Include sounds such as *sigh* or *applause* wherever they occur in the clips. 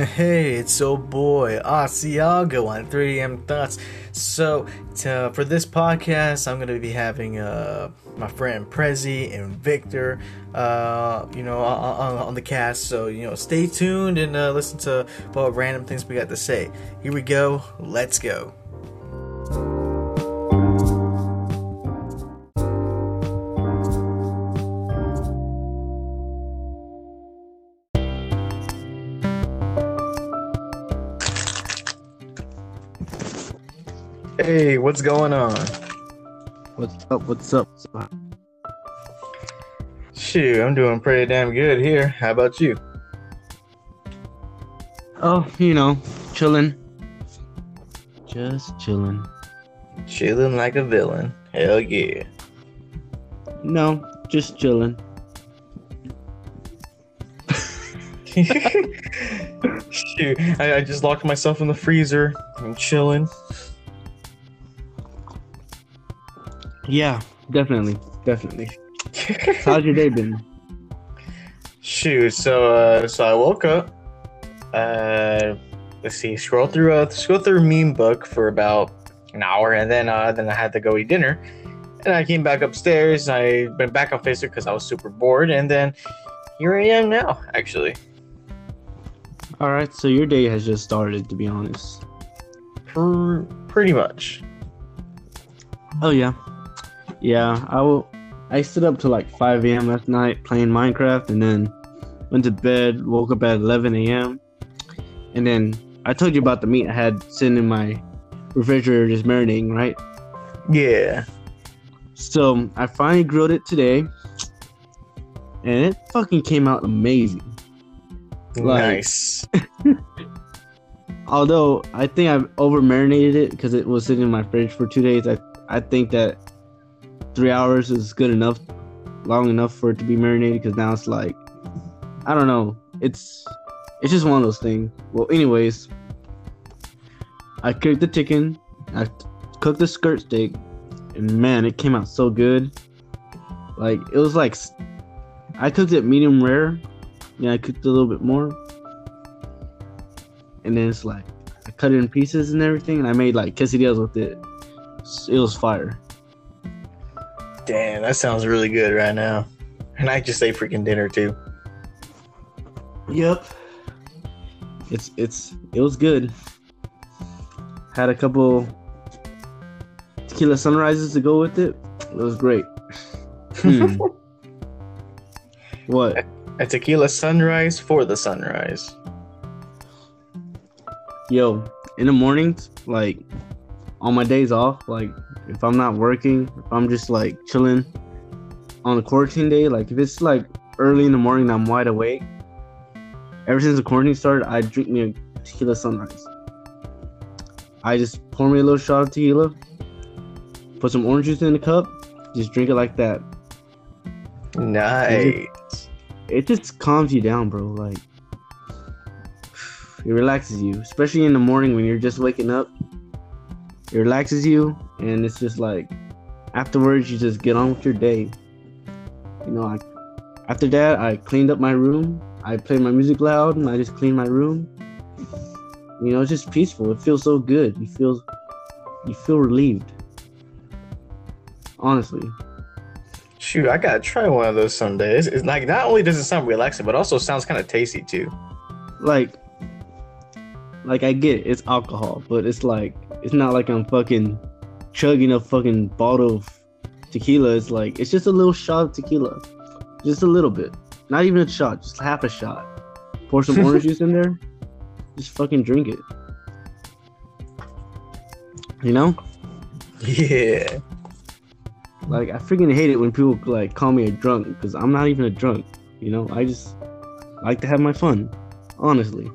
Hey, it's old boy Asiago on 3M Thoughts. So, to, for this podcast, I'm going to be having uh, my friend Prezzi and Victor, uh, you know, on, on, the cast. So, you know, stay tuned and uh, listen to what random things we got to say. Here we go. Let's go. Hey, what's going on? What's up? What's up? Shoot, I'm doing pretty damn good here. How about you? Oh, you know, chilling. Just chilling. Chilling like a villain. Hell yeah. No, just chilling. *laughs* Shoot, I, I just locked myself in the freezer. I'm chilling. Yeah, definitely, definitely. *laughs* How's your day been? Shoot, so uh, so I woke up. Uh, let's see, scroll through uh, scroll through meme book for about an hour, and then uh, then I had to go eat dinner. And I came back upstairs. I went back on Facebook because I was super bored, and then here I am now, actually. All right, so your day has just started, to be honest. pretty much. Oh yeah, yeah, I will. I stood up to like 5 a.m. last night playing Minecraft, and then went to bed. Woke up at 11 a.m. And then I told you about the meat I had sitting in my refrigerator just marinating, right? Yeah. So I finally grilled it today, and it fucking came out amazing. Like, nice. *laughs* although I think I've over marinated it because it was sitting in my fridge for two days, I I think that three hours is good enough, long enough for it to be marinated. Because now it's like, I don't know. It's it's just one of those things. Well, anyways, I cooked the chicken. I cooked the skirt steak, and man, it came out so good. Like it was like I cooked it medium rare. Yeah, I cooked a little bit more, and then it's like I cut it in pieces and everything, and I made like quesadillas with it. It was fire. Damn, that sounds really good right now. And I just ate freaking dinner too. Yep. It's it's it was good. Had a couple tequila sunrises to go with it. It was great. Hmm. *laughs* what? A tequila sunrise for the sunrise. Yo, in the mornings, like on my days off, like if I'm not working, if I'm just like chilling on the quarantine day, like if it's like early in the morning I'm wide awake, ever since the quarantine started, I drink me a tequila sunrise. I just pour me a little shot of tequila, put some orange juice in the cup, just drink it like that. Nice. It just, it just calms you down, bro. Like it relaxes you, especially in the morning when you're just waking up it relaxes you and it's just like afterwards you just get on with your day. You know I, after that i cleaned up my room. I played my music loud and i just cleaned my room. You know it's just peaceful. It feels so good. You feel you feel relieved. Honestly. Shoot i gotta try one of those someday it's like not only does it sound relaxing but also sounds kind of tasty too. Like like i get it, it's alcohol but it's like it's not like I'm fucking chugging a fucking bottle of tequila. It's like it's just a little shot of tequila, just a little bit. Not even a shot, just half a shot. Pour some orange *laughs* juice in there. Just fucking drink it. You know? Yeah. Like I freaking hate it when people like call me a drunk because I'm not even a drunk. You know, I just like to have my fun. Honestly.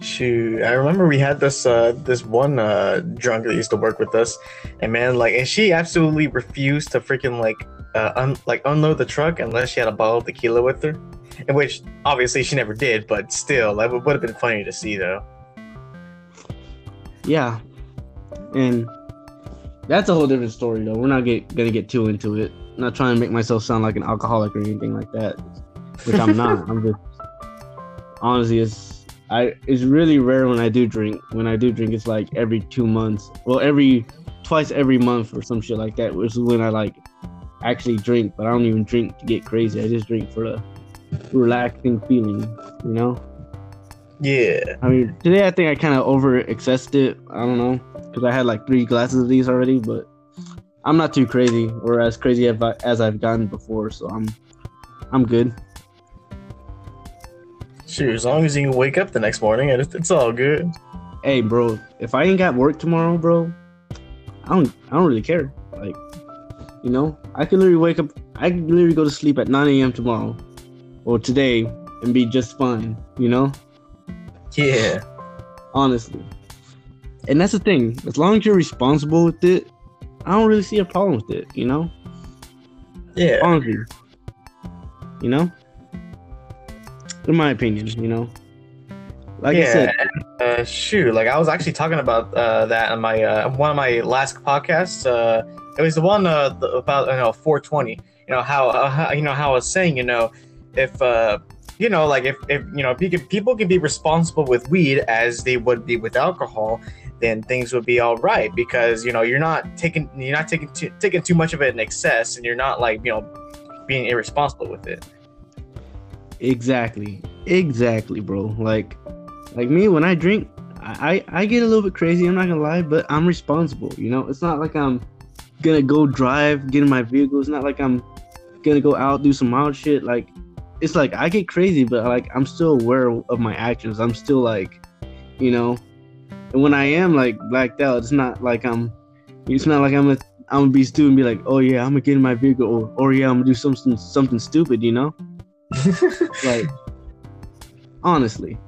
Shoot, I remember we had this uh this one uh drunk that used to work with us, and man, like, and she absolutely refused to freaking like uh un- like unload the truck unless she had a bottle of tequila with her, in which obviously she never did, but still, that would have been funny to see though. Yeah, and that's a whole different story though. We're not get, gonna get too into it. I'm not trying to make myself sound like an alcoholic or anything like that, which I'm not. *laughs* I'm just honestly, it's I it's really rare when I do drink. When I do drink, it's like every two months. Well, every twice every month or some shit like that. Which is when I like actually drink. But I don't even drink to get crazy. I just drink for the relaxing feeling. You know. Yeah. I mean, today I think I kind of over excessed it. I don't know because I had like three glasses of these already, but I'm not too crazy or as crazy as, I, as I've gotten before, so I'm I'm good. Sure, as long as you can wake up the next morning, it's, it's all good. Hey, bro, if I ain't got work tomorrow, bro, I don't I don't really care. Like, you know, I could literally wake up. I could literally go to sleep at 9 a.m. tomorrow or today and be just fine. You know. Yeah. Honestly. And that's the thing. As long as you're responsible with it, I don't really see a problem with it, you know? Yeah. Honestly. You know? In my opinion, you know? Like I said, Uh, shoot, like I was actually talking about uh, that on my uh, one of my last podcasts. Uh, it was the one uh, about you know 420. You know how, uh, how you know how I was saying you know if uh, you know like if, if you know people can be responsible with weed as they would be with alcohol, then things would be all right because you know you're not taking you're not taking too, taking too much of it in excess, and you're not like you know being irresponsible with it. Exactly. Exactly, bro. Like like me when I drink, I, I get a little bit crazy, I'm not gonna lie, but I'm responsible, you know? It's not like I'm gonna go drive, get in my vehicle. It's not like I'm gonna go out, do some wild shit. Like it's like I get crazy, but like I'm still aware of my actions. I'm still like, you know, and when I am like blacked out, it's not like I'm. It's not like I'm a. I'm gonna be stupid and be like, oh yeah, I'm gonna get in my vehicle, or, or yeah, I'm gonna do something something stupid, you know? *laughs* Like, honestly,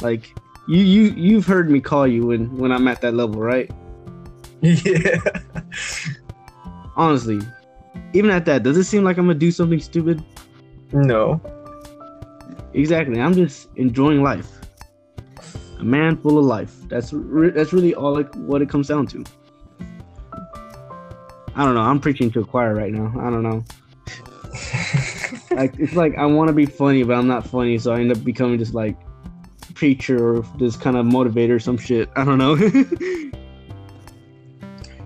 like you you you've heard me call you when when I'm at that level, right? yeah. *laughs* Honestly, even at that, does it seem like I'm gonna do something stupid? No. Exactly. I'm just enjoying life. A man full of life. That's re- that's really all like what it comes down to. I don't know. I'm preaching to a choir right now. I don't know. *laughs* Like it's like I want to be funny, but I'm not funny, so I end up becoming just like preacher or this kind of motivator, or some shit. I don't know. *laughs*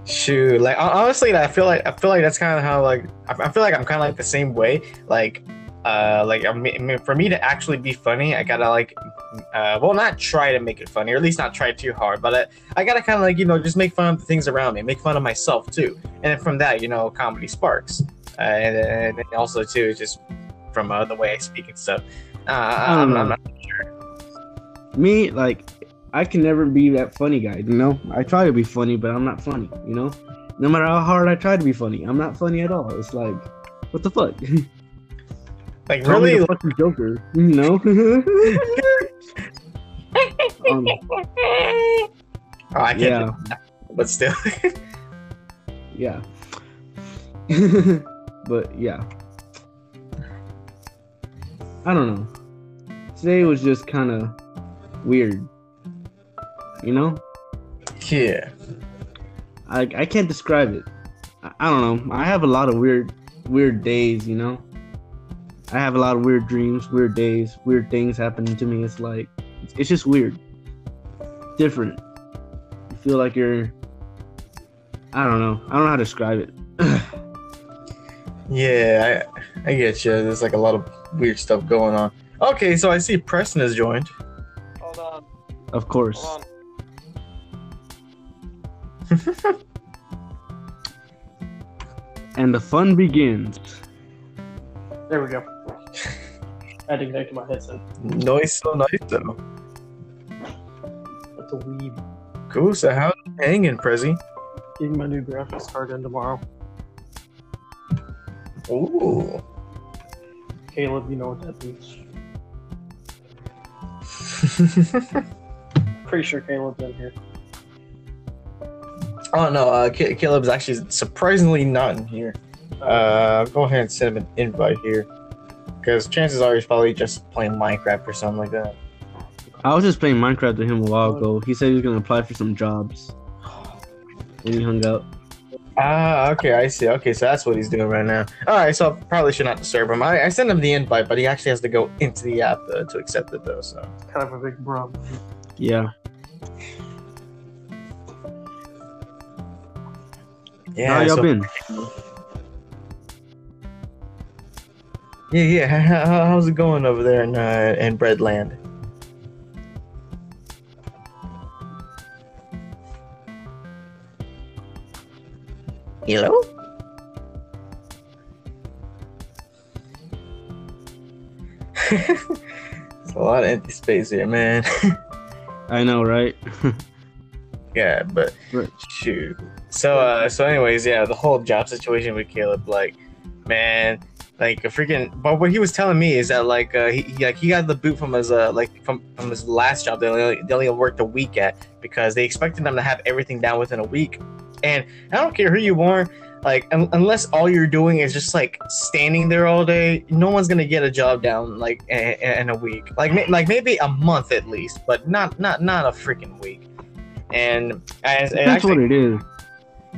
Shoot, like honestly, I feel like I feel like that's kind of how like I feel like I'm kind of like the same way. Like, uh, like I mean, for me to actually be funny, I gotta like, uh, well, not try to make it funny, or at least not try too hard, but I, I gotta kind of like you know just make fun of the things around me, make fun of myself too, and then from that, you know, comedy sparks, uh, and, and then also too just from uh, the way I speak and stuff. Uh, I'm. I'm not sure. Me, like, I can never be that funny guy. You know, I try to be funny, but I'm not funny. You know, no matter how hard I try to be funny, I'm not funny at all. It's like, what the fuck? *laughs* like Call really. the fucking Joker. You know. *laughs* um, Oh, I can't, yeah. but still. *laughs* Yeah. But yeah. I don't know. Today was just kind of weird. You know? yeah. I I can't describe it. I, I don't know. I have a lot of weird weird days, you know? I have a lot of weird dreams, weird days, weird things happening to me. It's like it's, it's just weird. Different. You feel like you're I don't know. I don't know how to describe it. Yeah, I, I get you. There's like a lot of weird stuff going on. Okay, so I see Preston has joined. Hold on, of course. hold on. *laughs* And the fun begins. There we go. I had to connect to my headset. Noise so nice though. That's a weed. Cool. So how's it hanging, Prezzi? Getting my new graphics card in tomorrow. Ooh. Caleb, you know what that means. *laughs* Pretty sure Caleb's in here. oh no, uh, Ca- Caleb's actually surprisingly not in here. Uh, go ahead and send him an invite here, because chances are he's probably just playing Minecraft or something like that. I was just playing Minecraft with him a while ago. He said he was gonna apply for some jobs. And he hung up. Ah, okay, I see. Okay, so that's what he's doing right now. All right, so I probably should not disturb him. I, I sent him the invite, but he actually has to go into the app uh, to accept it, though. So Kind of a big bro. Yeah. yeah, How y'all so- been? yeah, yeah. How, *laughs* how- how's it going over there in uh, in Breadland? Hello. *laughs* It's a lot of empty space here, man. I know, right? *laughs* yeah, but Right. shoot. So, uh, so anyways, yeah, the whole job situation with Caleb, like, man, like a freaking. But what he was telling me is that like uh, he, he like he got the boot from his uh like from from his last job. They only, they only worked a week at because they expected them to have everything down within a week. And I don't care who you are, like un- unless all you're doing is just like standing there all day, no one's gonna get a job down like in, in a week. Like ma- like maybe a month at least, but not not not a freaking week. And and, and That's actually, what it is.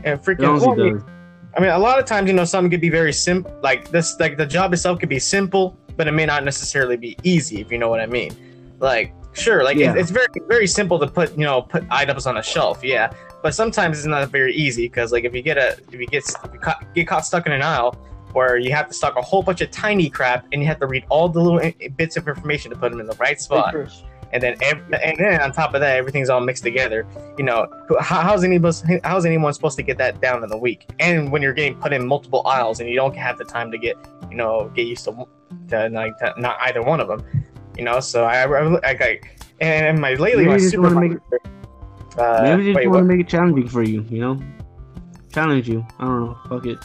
and freaking well, I mean, does. I mean, a lot of times, you know, something could be very simple. Like this, like the job itself could be simple, but it may not necessarily be easy. If you know what I mean. Like, sure, like Yeah. it, it's very, very simple to put, you know, put items on a shelf. Yeah, but sometimes it's not very easy because, like, if you get a, if you get, if you ca- get caught stuck in an aisle where you have to stock a whole bunch of tiny crap and you have to read all the little i- bits of information to put them in the right spot Chris. And then ev- and then on top of that, everything's all mixed together. You know, how, how's anyone how's anyone supposed to get that down in a week? And when you're getting put in multiple aisles and you don't have the time to get you know get used to, to like to not either one of them. You know, so I I, I, and my lately Maybe my just wanna supervisor. Uh, Maybe just wait, want to make it challenging for you, you know? Challenge you. I don't know. Fuck it.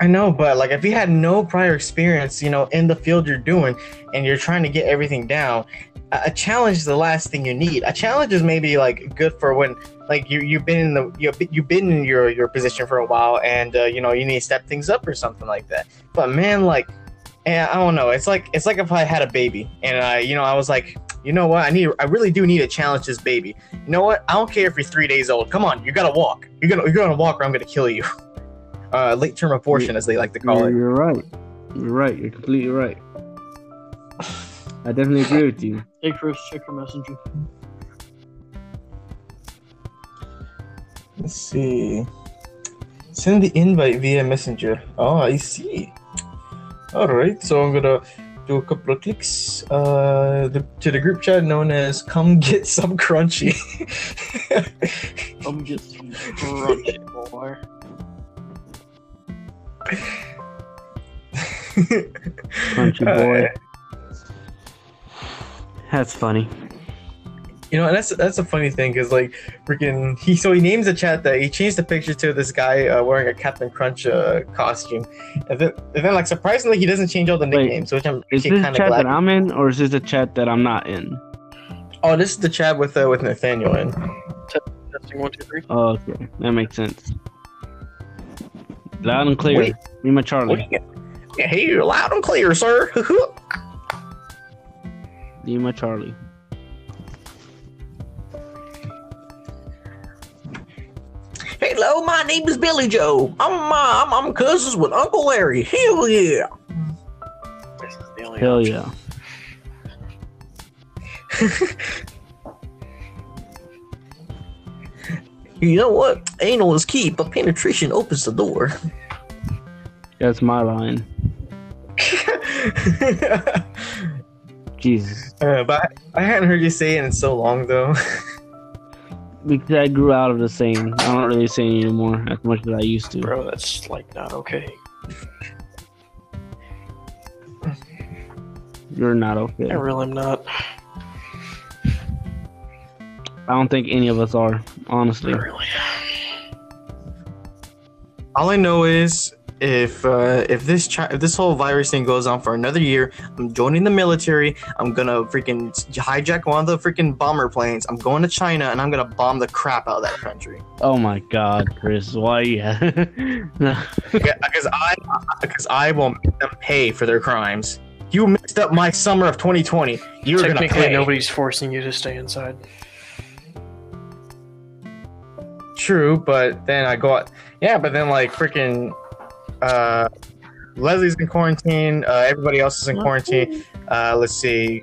I know, but like if you had no prior experience, you know, in the field you're doing, and you're trying to get everything down, a, challenge is the last thing you need. A challenge is maybe like good for when like you you've been in the you've, you've been in your your position for a while, and uh, you know you need to step things up or something like that. But man, like, and I don't know. It's like it's like if I had a baby, and I you know I was like, you know what, I need I really do need to challenge this baby. You know what? I don't care if you're three days old. Come on, you gotta walk. You're gonna you're gonna walk, or I'm gonna kill you. Uh, late term abortion, as they like to call it. you're right. You're right. You're completely right. I definitely agree with you. *laughs* Hey, Chris, check your messenger. Let's see. Send the invite via messenger. Oh, I see. All right, so I'm gonna do a couple of clicks uh, the, to the group chat known as "Come Get Some Crunchy." Come get some *laughs* crunchy, boy. *laughs* Crunchy boy. That's funny. You know, and that's that's a funny thing because like freaking he so he names the chat that he changed the picture to this guy uh, wearing a Captain Crunch uh, costume, and then, and then like surprisingly he doesn't change all the Wait, nicknames, which I'm Is actually this the kind chat glad. that I'm in, or is this the chat that I'm not in? Oh, this is the chat with uh, with Nathaniel in. Testing one, two, three. Oh, okay. That makes sense. Loud and clear. Wait. Me, my Charlie. Hey, you're loud and clear, sir. *laughs* Me, my Charlie. Hello, my name is Billy Joe. I'm uh, I'm, I'm cousins with Uncle Larry. Hell yeah. This is the only Hell option. yeah. *laughs* You know what? Anal is key, but penetration opens the door. That's my line. *laughs* Jesus. uh, but I, I hadn't heard you say it in so long, though. *laughs* Because I grew out of the saying. I don't really say it anymore as much as I used to. Bro, that's like not okay. You're not okay. I really am not. I don't think any of us are, honestly. Really. All I know is if uh, if this chi- if this whole virus thing goes on for another year, I'm joining the military. I'm gonna freaking hijack one of the freaking bomber planes. I'm going to China and I'm gonna bomb the crap out of that country. Oh my god, Chris. Why? *laughs* Yeah. because I because I will make them pay for their crimes. You messed up my summer of 2020. You're gonna Technically, pay. nobody's forcing you to stay inside. true, but then I go out. Yeah, but then like freaking uh, Leslie's in quarantine. Uh, everybody else is in quarantine. Uh, let's see.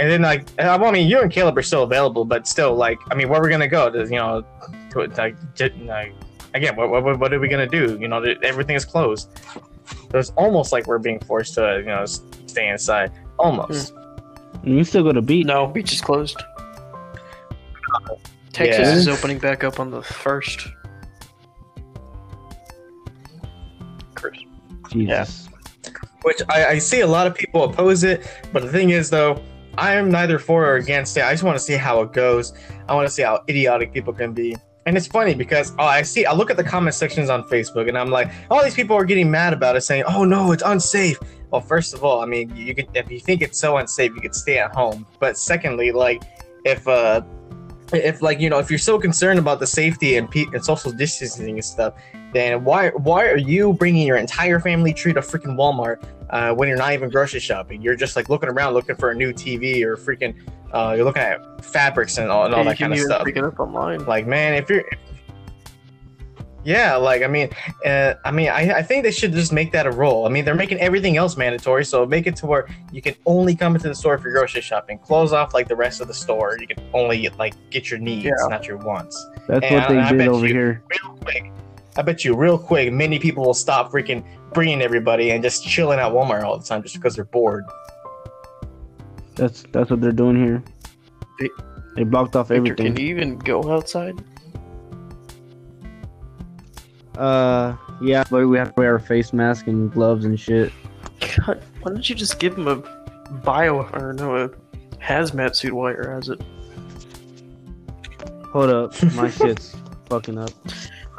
And then like, I mean, you and Caleb are still available, but still, like, I mean, where are we gonna go? To, you know, to, like, j- like, again, what, what, what are we gonna do? You know, everything is closed. So it's almost like we're being forced to, you know, stay inside. Almost. And you still go to beach? No, beach is closed. Texas Yeah. is opening back up on the first. Jesus. which I, I see a lot of people oppose it but the thing is though i am neither for or against it. I just want to see how it goes. I want to see how idiotic people can be. And it's funny because oh, i see i look at the comment sections on facebook and i'm like all these people are getting mad about it saying oh no it's unsafe. Well first of all i mean you could if you think it's so unsafe you could stay at home. But secondly like if uh if like you know if you're so concerned about the safety and, pe- and social distancing and stuff then why why are you bringing your entire family tree to freaking Walmart uh, when you're not even grocery shopping? You're just like looking around looking for a new TV or freaking uh, you're looking at fabrics and all, and all that kind of stuff. Pick up online. Like man, if you're yeah, like I mean, uh, I mean, I, I think they should just make that a rule. I mean, they're making everything else mandatory, so make it to where you can only come into the store for grocery shopping. Close off like the rest of the store. You can only like get your needs, Yeah. not your wants That's And what they I- I did bet over you- here. real quick. I bet you, real quick, many people will stop freaking bringing everybody and just chilling at Walmart all the time just because they're bored. That's that's what they're doing here. Vic- They blocked off Victor, everything. can you even go outside? Uh, yeah, but we have to wear a face mask and gloves and shit. God, why don't you just give him a bio or no a hazmat suit while you're at it? Hold up, my shit's *laughs* fucking up.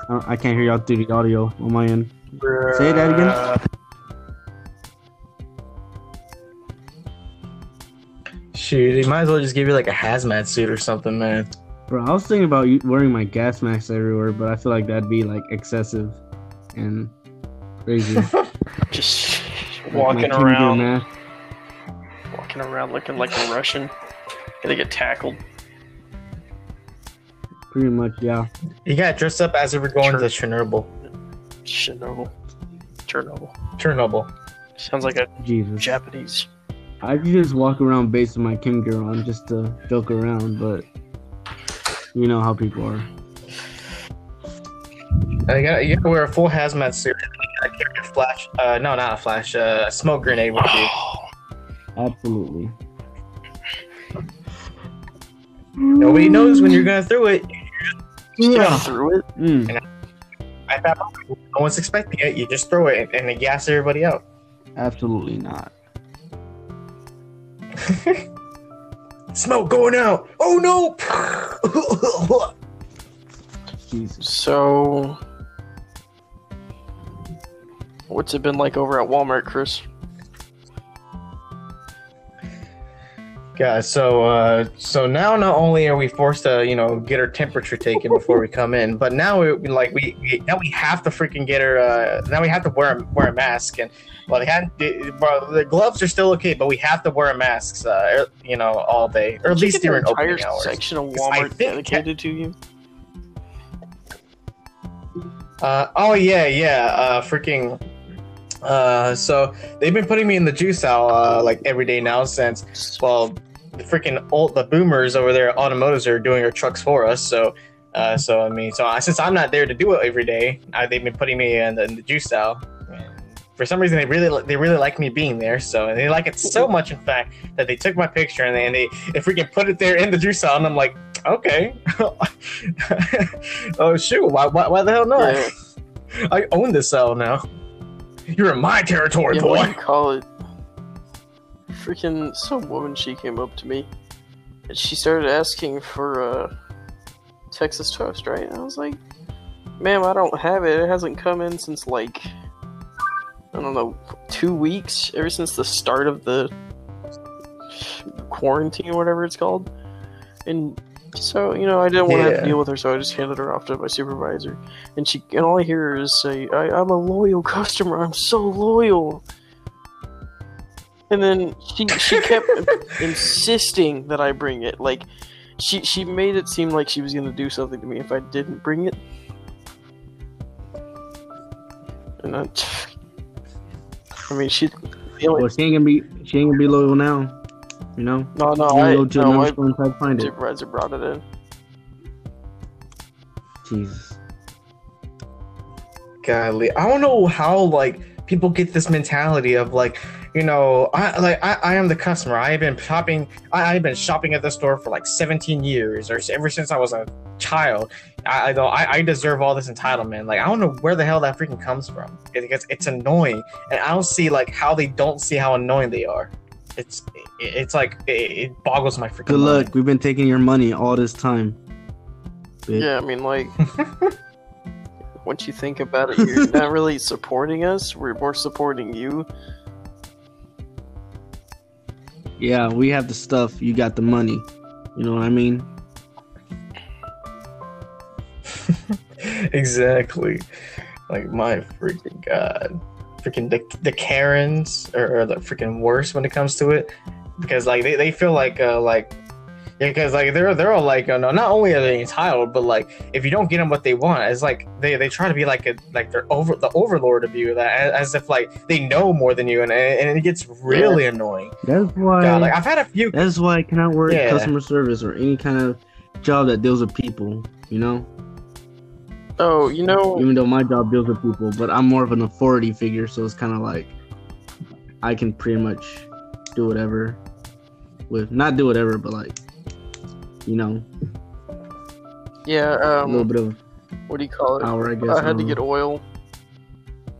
I, I can't hear y'all through the audio on my end. Say that again. Shoot, they might as well just give you like a hazmat suit or something, man. Bro, I was thinking about u- wearing my gas mask everywhere, but I feel like that'd be like excessive and crazy. *laughs* Just my walking King around, mask. walking around looking like a Russian. Gonna get tackled. Pretty much, yeah. You got dressed up as if we're going to Chernobyl. Chernobyl. Chernobyl. Chernobyl. Sounds like a Jesus. Japanese. I could just walk around based on my Kim gear on just to joke around, but you know how people are. Uh, you, gotta, you gotta wear a full hazmat suit. I carry a flash. Uh, no, not a flash. Uh, a smoke grenade with you. Absolutely. Nobody knows when you're gonna throw it. Yeah. Through it. Mm, I thought no one's expecting it. You just throw it and, and then gas everybody out. absolutely not. *laughs* Smoke going out. Oh no! Jesus. So, what's it been like over at Walmart, Chris? Yeah, so uh, so now not only are we forced to you know get our temperature taken before we come in, but now we like we, we now we have to freaking get our uh, now we have to wear a, wear a mask and well they had the, well, the gloves are still okay, but we have to wear masks uh, you know all day or at Did you least during entire opening hours. section of Walmart dedicated to you. Uh, oh yeah, yeah. Uh, freaking. Uh, so they've been putting me in the juice aisle uh, like every day now since well, the freaking old the boomers over there, at automotives are doing our trucks for us. So, uh, so I mean, so I, since I'm not there to do it every day, I, they've been putting me in the, in the juice aisle. For some reason, they really they really like me being there. So and they like it so much, in fact, that they took my picture and they and they, they freaking put it there in the juice aisle, and I'm like, okay, *laughs* oh shoot, why, why why the hell not? Yeah. *laughs* I own this cell now. You're in my territory, Yeah, what do boy. you call it? Freaking some woman, she came up to me and she started asking for uh, Texas toast, right? And I was like, ma'am, I don't have it. It hasn't come in since like, I don't know, two weeks, ever since the start of the quarantine or whatever it's called. And so, you know, I didn't want to have Yeah. to deal with her, so I just handed her off to my supervisor. And she, and all I hear is say, I, "I'm a loyal *laughs* customer. I'm so loyal." And then she she kept *laughs* insisting that I bring it. Like, She she made it seem like she was gonna do something to me if I didn't bring it. And I, I mean, she. Well, she ain't gonna be she ain't gonna be loyal now. You know? no, no, You I, go to no, another I store and try to find it. supervisor brought it in. Jesus. Golly, I don't know how like people get this mentality of like, you know, I like I, I am the customer. I've been shopping. I, I've been shopping at the store for like 17 years, or ever since I was a child. I I, don't- I I deserve all this entitlement. Like I don't know where the hell that freaking comes from. It, it's it's annoying, and I don't see like how they don't see how annoying they are. It's it's like it, it boggles my freaking Good mind. luck. We've been taking your money all this time. Bitch. Yeah, I mean, like, *laughs* once you think about it, you're not really *laughs* supporting us. We're more supporting you. Yeah, we have the stuff. You got the money. You know what I mean? *laughs* exactly. Like my freaking god, freaking the, the Karens are, are the freaking worst when it comes to it, because like they, they feel like uh like yeah, because like they're they're all like uh, no, not only are they entitled, but like if you don't get them what they want, it's like they they try to be like a like they're over the overlord of you, that as, as if like they know more than you, and and it gets really annoying. That's why. God, like I've had a few. that's why I cannot work Yeah. customer service or any kind of job that deals with people. You know, Oh, you know, even though my job deals with people, but I'm more of an authority figure, so it's kind of like I can pretty much do whatever with not do whatever, but like you know yeah. a little Um, bit of what do you call it? power, I guess. I had to get oil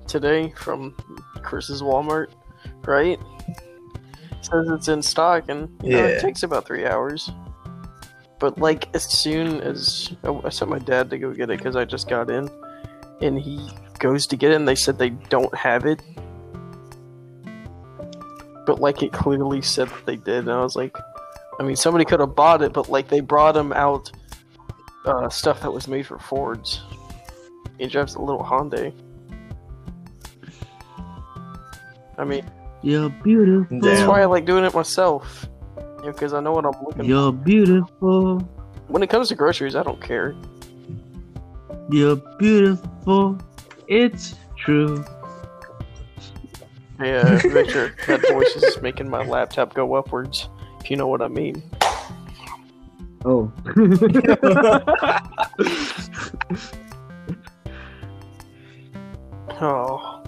today from Chris's Walmart, right? Says it's in stock, and you know, Yeah. it takes about three hours. But like as soon as I sent my dad to go get it because I just got in, and he goes to get it, and they said they don't have it. But like it clearly said that they did, and I was like, I mean, somebody could have bought it, but like they brought him out uh, stuff that was made for Fords. He drives a little Hyundai. I mean, You're beautiful. that's why I like doing it myself. You know, because I know what I'm looking You're beautiful. When it comes to groceries, I don't care. You're beautiful. It's true. Hey, uh, Victor, *laughs* that voice is making my laptop go upwards, if you know what I mean. Oh. *laughs* Oh,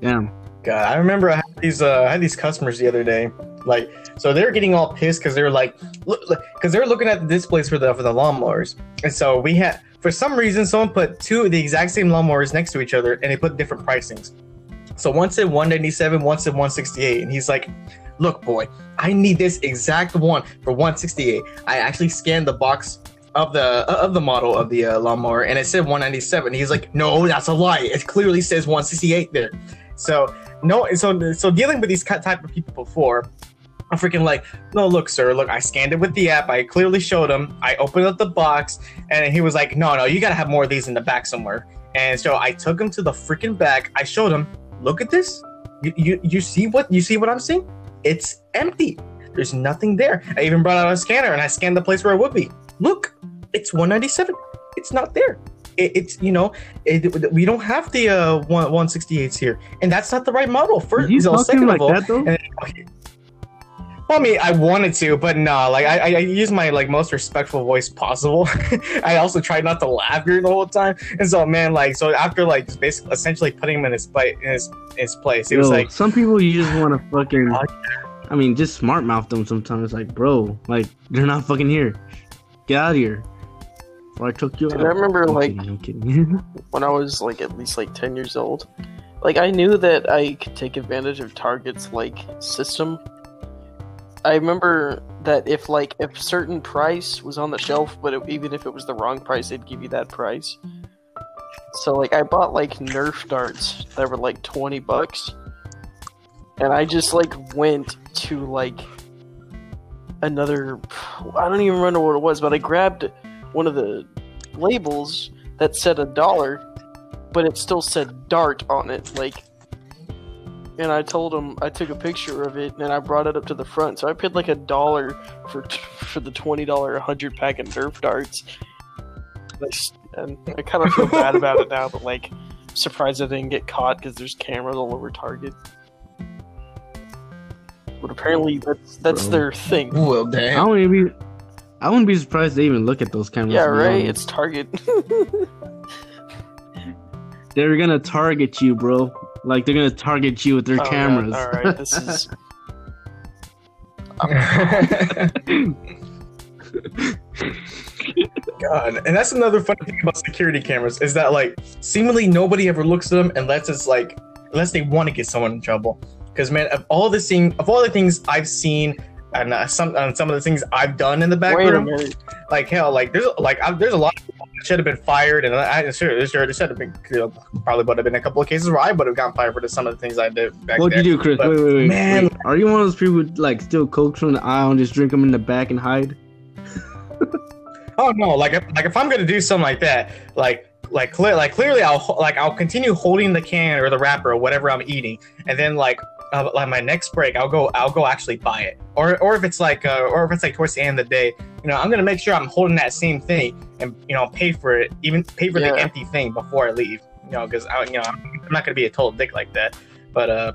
Damn. God, I remember I had these uh, I had these customers the other day. Like, so they're getting all pissed because they're like, because they're looking at the displays for the for the lawnmowers, and so we had for some reason someone put two of the exact same lawnmowers next to each other, and they put different pricings. So one said 197, one said 168, and he's like, "Look, boy, I need this exact one for 168." I actually scanned the box of the uh, of the model of the uh, lawnmower, and it said 197. He's like, "No, that's a lie. It clearly says 168 there." So no, so so dealing with these type of people before, I'm freaking like, no, look, sir, look, I scanned it with the app. I clearly showed him. I opened up the box, and he was like, no, no, you gotta have more of these in the back somewhere. And so I took him to the freaking back. I showed him, look at this. You, you you see what you see what I'm seeing? It's empty. There's nothing there. I even brought out a scanner and I scanned the place where it would be. Look, it's 197. It's not there. It, it's you know, it, we don't have the uh one 168s here, and that's not the right model. First, Did you so second him of like all, that though? and- okay. Well, I mean, I wanted to, but nah. Like, I, I, I use my like most respectful voice possible. *laughs* I also tried not to laugh during the whole time, and so man, like, so after like just basically essentially putting him in his place, in his, his place, it was like, some people you just want to fucking. I mean, just smart mouth them sometimes. Like, bro, like they're not fucking here. Get out of here. Or I took you Dude, out. I remember, I'm like- kidding, I'm kidding. *laughs* when I was like at least like 10 years old, like I knew that I could take advantage of Target's like system. I remember that if like if certain price was on the shelf, but it, even if it was the wrong price, they'd give you that price. So like I bought like Nerf darts that were like 20 bucks. And I just like went to like another I don't even remember what it was, but I grabbed one of the labels that said a dollar, but it still said dart on it. Like, and I told him I took a picture of it and I brought it up to the front. So I paid like a dollar for for the twenty dollar hundred pack of Nerf darts. And I kind of feel bad about it now, but like, surprised I didn't get caught because there's cameras all over Target. But apparently that's that's Bro. their thing. Well, I wouldn't be. I wouldn't be surprised they even look at those cameras. Yeah, right. honest. It's Target. *laughs* They're gonna target you, bro. Like they're gonna target you with their Oh, God. cameras. All right, this is *laughs* God, and that's another funny thing about security cameras is that like seemingly nobody ever looks at them unless it's like unless they want to get someone in trouble. Because man, of all the thing of all the things I've seen and uh, some and some of the things I've done in the back wait room, like hell, like there's like I, there's a lot of people that should have been fired, and I sure sure there should have been you know, probably would have been a couple of cases where I would have gotten fired for some of the things I did back What'd there. you do, Chris? But, wait, wait, wait. man- wait. Are you one of those people who like steal coke from the aisle and just drink them in the back and hide? *laughs* Oh no! Like if, like if I'm gonna do something like that, like like clear like clearly I'll like I'll continue holding the can or the wrapper or whatever I'm eating, and then like uh, like my next break I'll go I'll go actually buy it, or or if it's like uh, or if it's like towards the end of the day, you know I'm gonna make sure I'm holding that same thing and you know pay for it, even pay for Yeah. the empty thing before I leave, you know because I you know I'm, not gonna be a total dick like that, but uh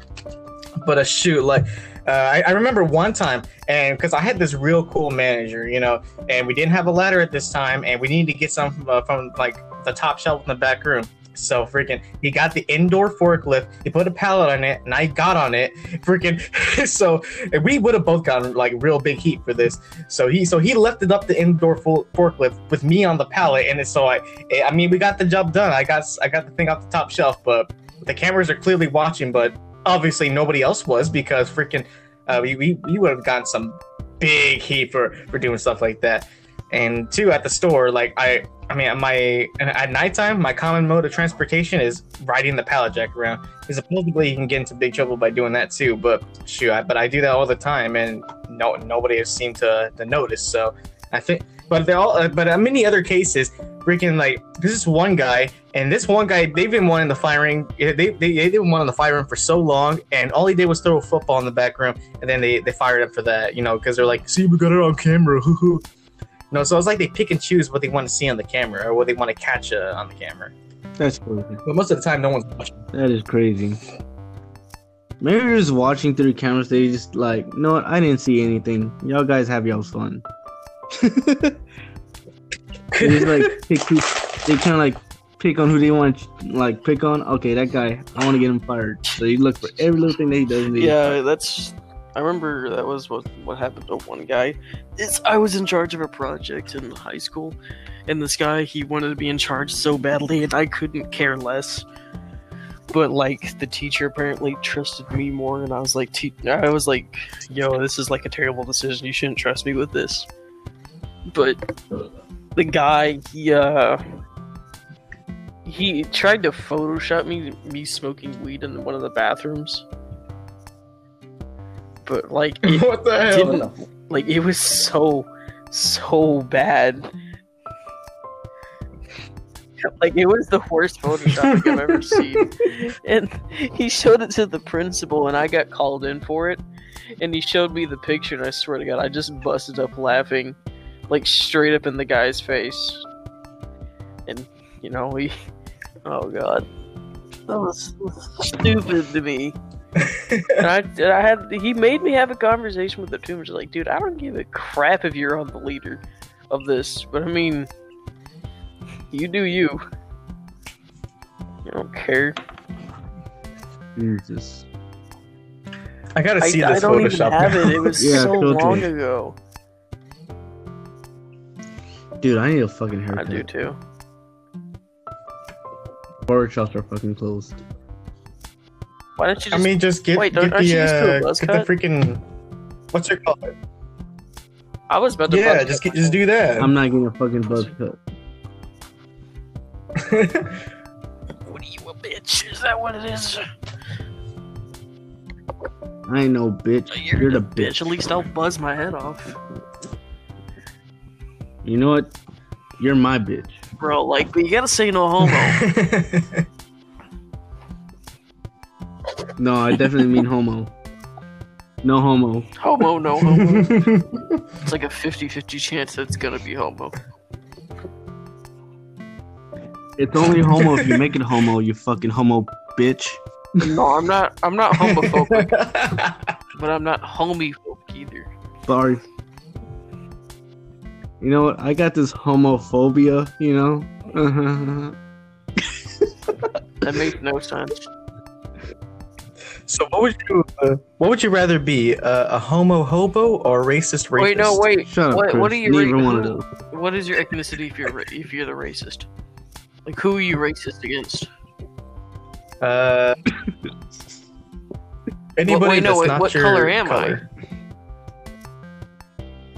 but a shoot like. Uh, I, I remember one time, and because I had this real cool manager, you know, and we didn't have a ladder at this time, and we needed to get some from, uh, from like the top shelf in the back room. So freaking, he got the indoor forklift. He put a pallet on it, and I got on it. *laughs* Freaking, *laughs* so we would have both gotten like real big heat for this. So he, so he lifted up the indoor forklift with me on the pallet, and so I, I mean, we got the job done. I got, I got the thing off the top shelf, but the cameras are clearly watching, but obviously nobody else was because freaking, uh, we, we, we would have gotten some big heat for for doing stuff like that. And two, at the store, like I, I mean, my at nighttime, my common mode of transportation is riding the pallet jack around. Because supposedly you can get into big trouble by doing that too. But shoot, I, but I do that all the time, and no nobody has seemed to to notice. So I think, but they all, uh, but in many other cases, freaking like this is one guy, and this one guy they've been wanting the firing. They they they've been wanting the firing for so long, and all he did was throw a football in the back room, and then they they fired him for that, you know, because they're like, see, we got it on camera. *laughs* No, so it's like they pick and choose what they want to see on the camera or what they want to catch uh, on the camera. That's crazy. But most of the time, no one's watching. That is crazy. Maybe they're just watching through the cameras. They just like, you know what? I didn't see anything. Y'all guys have y'all's fun. *laughs* they just like pick who, they kind of like pick on who they want to like pick on. Okay, that guy, I want to get him fired. So you look for every little thing that he does. Yeah, that's. I remember that was what what happened to one guy. I was in charge of a project in high school, and this guy he wanted to be in charge so badly, and I couldn't care less. But like the teacher apparently trusted me more, and I was like, te- I was like, yo, this is like a terrible decision. You shouldn't trust me with this. But the guy, he uh, he tried to Photoshop me me smoking weed in one of the bathrooms. But like *laughs* it what the hell? didn't like it was so so bad. *laughs* Like it was the worst Photoshop I've ever *laughs* seen. And he showed it to the principal and I got called in for it. And he showed me the picture and I swear to god I just busted up laughing like straight up in the guy's face. And you know, he oh god. That was stupid to me. And I, and I had he made me have a conversation with the tumors like, dude, I don't give a crap if you're on the leader of this, but I mean, you do you. I don't care. Jesus. I gotta I, see I this don't even Photoshop. have it. It was *laughs* Yeah, so filter. long ago. Dude, I need a fucking haircut. I do too. Barber shops are fucking closed. Why don't you I mean, just get, Wait, get don't- aren't the you used to a uh, buzz get the freaking what's it called? I was about to. Yeah, just get, just do that. I'm not getting a fucking buzz *laughs* cut. What are you a bitch? Is that what it is? I ain't no bitch. You're, You're the the bitch. bitch. At least I'll buzz my head off, You know what? You're my bitch. bro. Like, but you gotta say no homo. *laughs* No, I definitely mean homo. No homo. Homo, no homo. *laughs* it's like a 50-50 chance that it's gonna be homo. It's only homo if you make it homo, you fucking homo bitch. No, I'm not. I'm not homophobic, *laughs* but I'm not homophobic either. Sorry. You know what? I got this homophobia, you know? *laughs* That makes no sense. So what would you uh, what would you rather be uh, a homo hobo or a racist rapist? Wait, no, wait. Shut up, What, Chris. what are you? Neither ra- one of who- What is your ethnicity if you're ra- if you're the racist? Like, who are you racist against? Uh, anybody wait, no, that's wait, not what your color am I?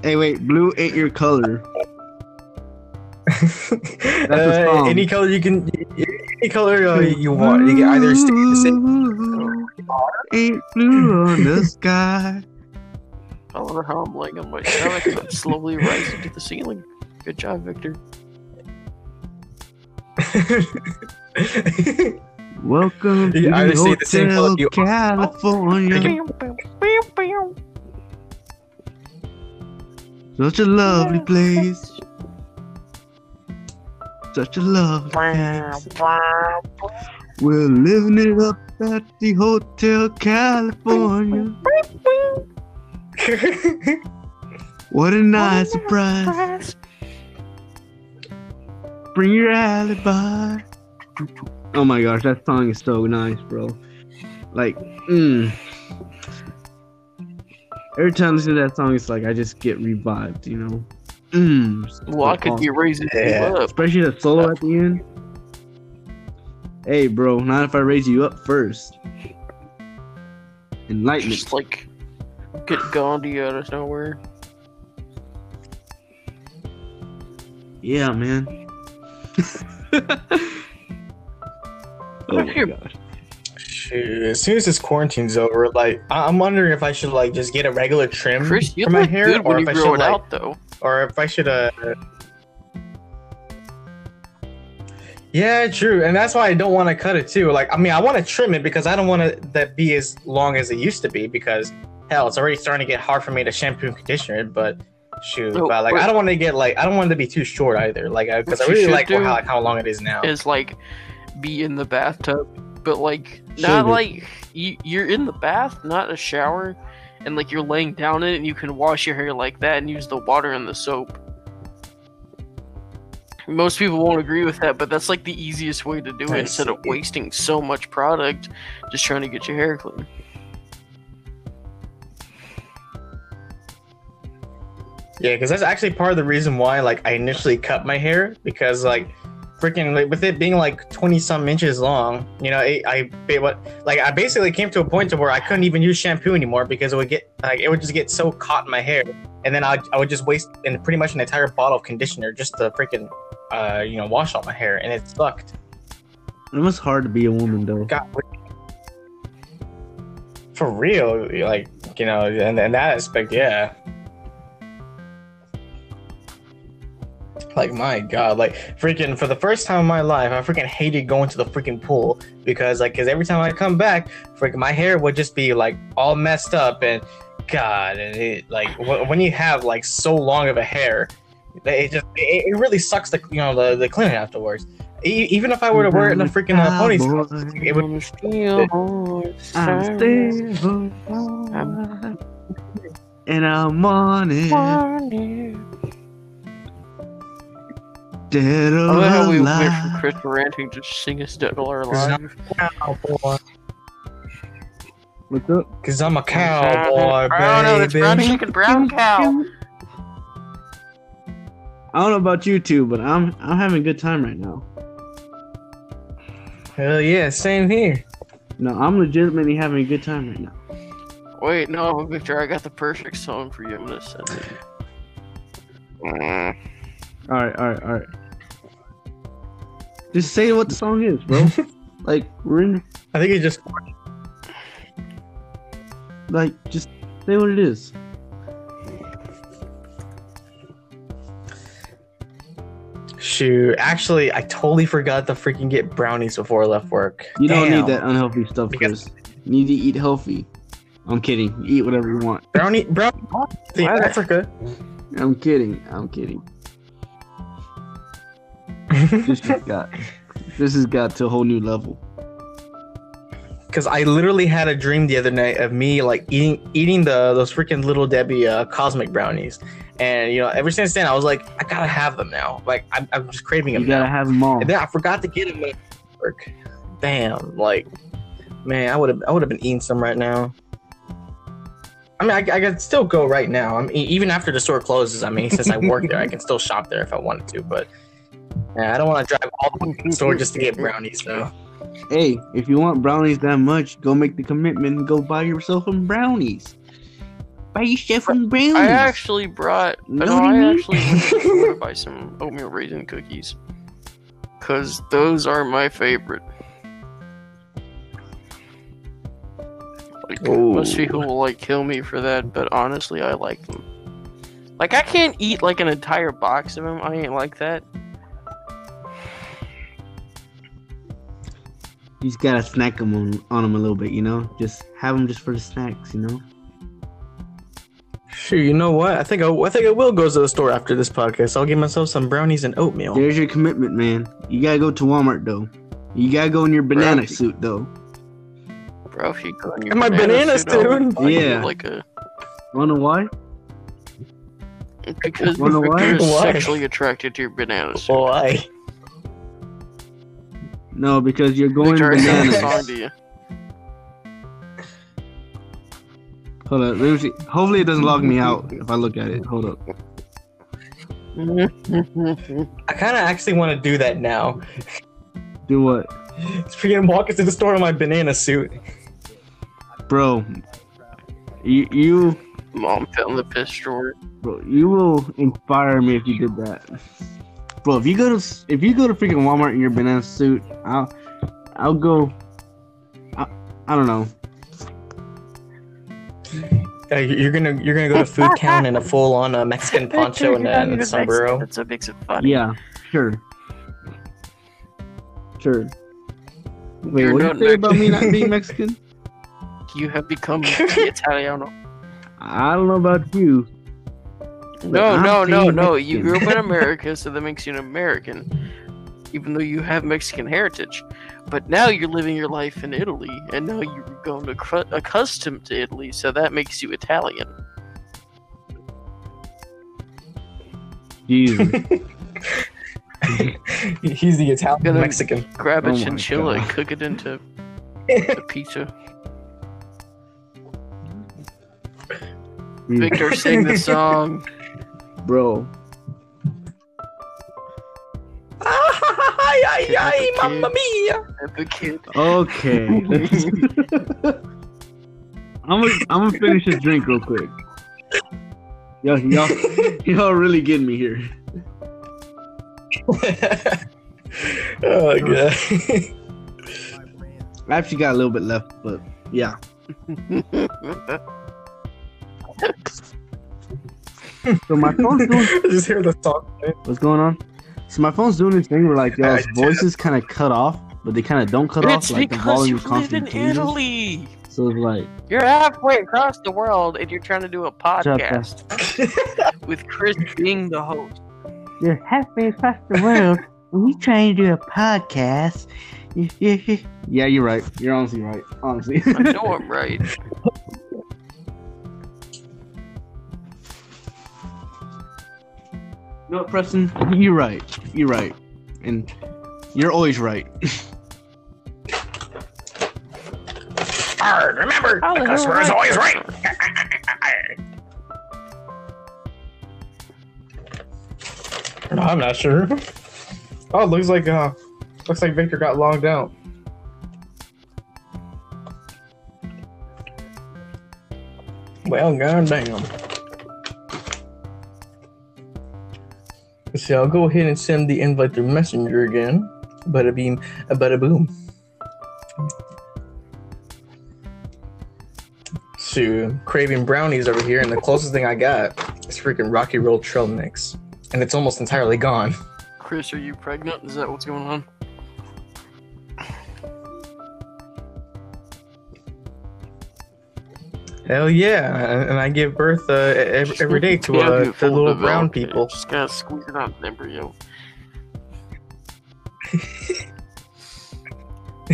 Hey, wait, blue ain't your color. *laughs* a uh, any color you can, any color uh, you want. You can either stay the same. Ain't blue on the sky. I wonder how I'm laying on my stomach and I'm slowly rising to the ceiling. Good job, Victor. Welcome to You the either the same color Hotel you- California. Such a lovely place. Such a lovely place. We're living it up at the Hotel California. What a nice surprise. Bring your alibi. Oh my gosh, that song is so nice, bro. Like, mm. Every time I listen to that song, it's like I just get revived, you know? Mm. it's Well, I could be awesome. raising Yeah. you up. Especially the solo at the end. Hey, bro, not if I raise you up first. Enlightenment. Just like get Gandhi out of nowhere. Yeah, man. *laughs* oh my Here. gosh. Shoot, as soon as this quarantine's over, like I- I'm wondering if I should like just get a regular trim Chris, for my hair, or if I should like, out, though. or if I should uh. Yeah, true, and that's why I don't want to cut it too. Like, I mean, I want to trim it because I don't want it that be as long as it used to be. Because hell, it's already starting to get hard for me to shampoo and conditioner it. But shoot, Oh, but like, wait. I don't want to get like, I don't want it to be too short either. Like, because I really like how, how long it is now. Is like be in the bathtub, but like not like you, you're in the bath, not a shower, and like you're laying down in it, and you can wash your hair like that and use the water and the soap. Most people won't agree with that, but that's like the easiest way to do it instead of wasting so much product just trying to get your hair clean. Yeah, because that's actually part of the reason why like I initially cut my hair because like freaking like, with it being like 20 some inches long, you know, it, I what like I basically came to a point to where I couldn't even use shampoo anymore because it would get like it would just get so caught in my hair, and then I I would just waste in pretty much an entire bottle of conditioner just to freaking uh you know wash all my hair, and it sucked. It was hard to be a woman, though. God, for real, like you know, and in that aspect, yeah. Like my god, like freaking for the first time in my life, I freaking hated going to the freaking pool because like, cause every time I come back, freaking my hair would just be like all messed up and God, and it like wh- when you have like so long of a hair, it just it, it really sucks the you know the the cleaning afterwards. E- even if I were to wear it in a freaking uh, ponytail, it would I'm stable, and I'm on it. Dead I or love how we went from alive. Chris ranting to sing us dead or alive. cowboy. What's up? Cause I'm a cowboy, Oh no, that's brown baby. chicken, brown cow. I don't know about you two, but I'm I'm having a good time right now. Hell yeah, same here. No, I'm legitimately having a good time right now. Wait, no, Victor, I got the perfect song for you. I'm gonna send it. All right, all right, all right. Just say what the song is, bro. *laughs* like we're in, I think it just like just say what it is. Shoot, actually, I totally forgot to freaking get brownies before I left work. You don't need that unhealthy stuff, Because- Chris. You need to eat healthy. I'm kidding. Eat whatever you want. brownie brownie in Why Africa. I'm kidding. I'm kidding. This has got this has got to a whole new level. Because I literally had a dream the other night of me like eating eating the those freaking little Debbie uh, cosmic brownies, and you know ever since then I was like I gotta have them now. Like I'm, I'm just craving You them gotta now. have them all. And then I forgot to get them at work. Damn, like man, I would have I would have been eating some right now. I mean, I, I could still go right now. I mean, even after the store closes. I mean, since I work there, I can still shop there if I wanted to. But yeah, I don't want to drive all the way to the store just to get brownies, though. Hey, if you want brownies that much, go make the commitment and go buy yourself some brownies. Buy yourself some brownies. I actually brought. Know no, I I mean? actually went to the store to *laughs* buy some oatmeal raisin cookies. Cause those are my favorite. Like oh. most Ooh. people will like kill me for that, but honestly, I like them. Like I can't eat like an entire box of them. I ain't like that. You just gotta snack them on, on them a little bit, you know. Just have them just for the snacks, you know. Sure, you know what? I think I, I think I will go to the store after this podcast. I'll get myself some brownies and oatmeal. There's your commitment, man. You gotta go to Walmart though. You gotta go in your banana Right. suit though. Bro, if you go in your And my bananas, suit, I'll dude. buy you, Yeah. Like a Wanna why? because Wanna why? Victor is Why? sexually attracted to your banana suit. Why? No, because you're going Victor, I sang a bananas. song to you. Hold up. Let me. Hopefully it doesn't log me out if I look at it. Hold up. I kind of actually want to do that now. Do what? Just freaking walk into the store in my banana suit. Bro. You you Mom fell in the piss drawer. bro, you will inspire me if you did that. Bro, if you go to if you go to freaking Walmart in your banana suit, I'll I'll go I, I don't know. Uh, you're gonna you're gonna go to food town in a full on uh, Mexican *laughs* poncho and, uh, and sombrero. That's what makes it funny. Yeah, sure. Sure. Wait, You're what do you say about me not being Mexican? *laughs* You have become the *laughs* Italiano. I don't know about you. No, I'm no, no, being no. You grew up in *laughs* America, so that makes you an American. Even though you have Mexican heritage. But now you're living your life in Italy, and now you're going to cru- accustomed to Italy, so that makes you Italian. Jesus. *laughs* He's the Italian Mexican. Grab a Oh chinchilla and cook it into *laughs* a pizza. Mm. Victor, sing the song. Bro. Ay, ay, ay, mamma mia! Epic kid. Okay. *laughs* I'm gonna I'm gonna finish this drink real quick. Yo, y'all, *laughs* y'all really getting me here. *laughs* oh god. I actually got a little bit left, but yeah. So my phone's doing *laughs* I just hear the song. what's going on? So my phone's doing this thing where like *laughs* y'all's I- voices kind of cut off, but they kind of don't cut it's off. Like the because volume you is live in changes. Italy. So it's like You're halfway across the world, and you're trying to do a podcast *laughs* with Chris being the host. you're halfway across the world, and we trying to do a podcast. Yeah, you're right. You're honestly right. Honestly. I know I'm right. No, Preston, you're right. You're right, and you're always right. *laughs* Arr, remember, How the the customer am is always right. *laughs* no, I'm not sure. Oh, it looks like uh, looks like Victor got logged out. Well, goddamn. So I'll go ahead and send the invite through Messenger again. Bada beam, a bada boom. So craving brownies over here, and the closest thing I got is freaking Rocky Road Trail Mix, and it's almost entirely gone. Chris, are you pregnant? Is that what's going on? Hell yeah, and I give birth uh, every, every day to Yeah, uh, to little brown people. Just gotta squeeze it out an embryo. *laughs*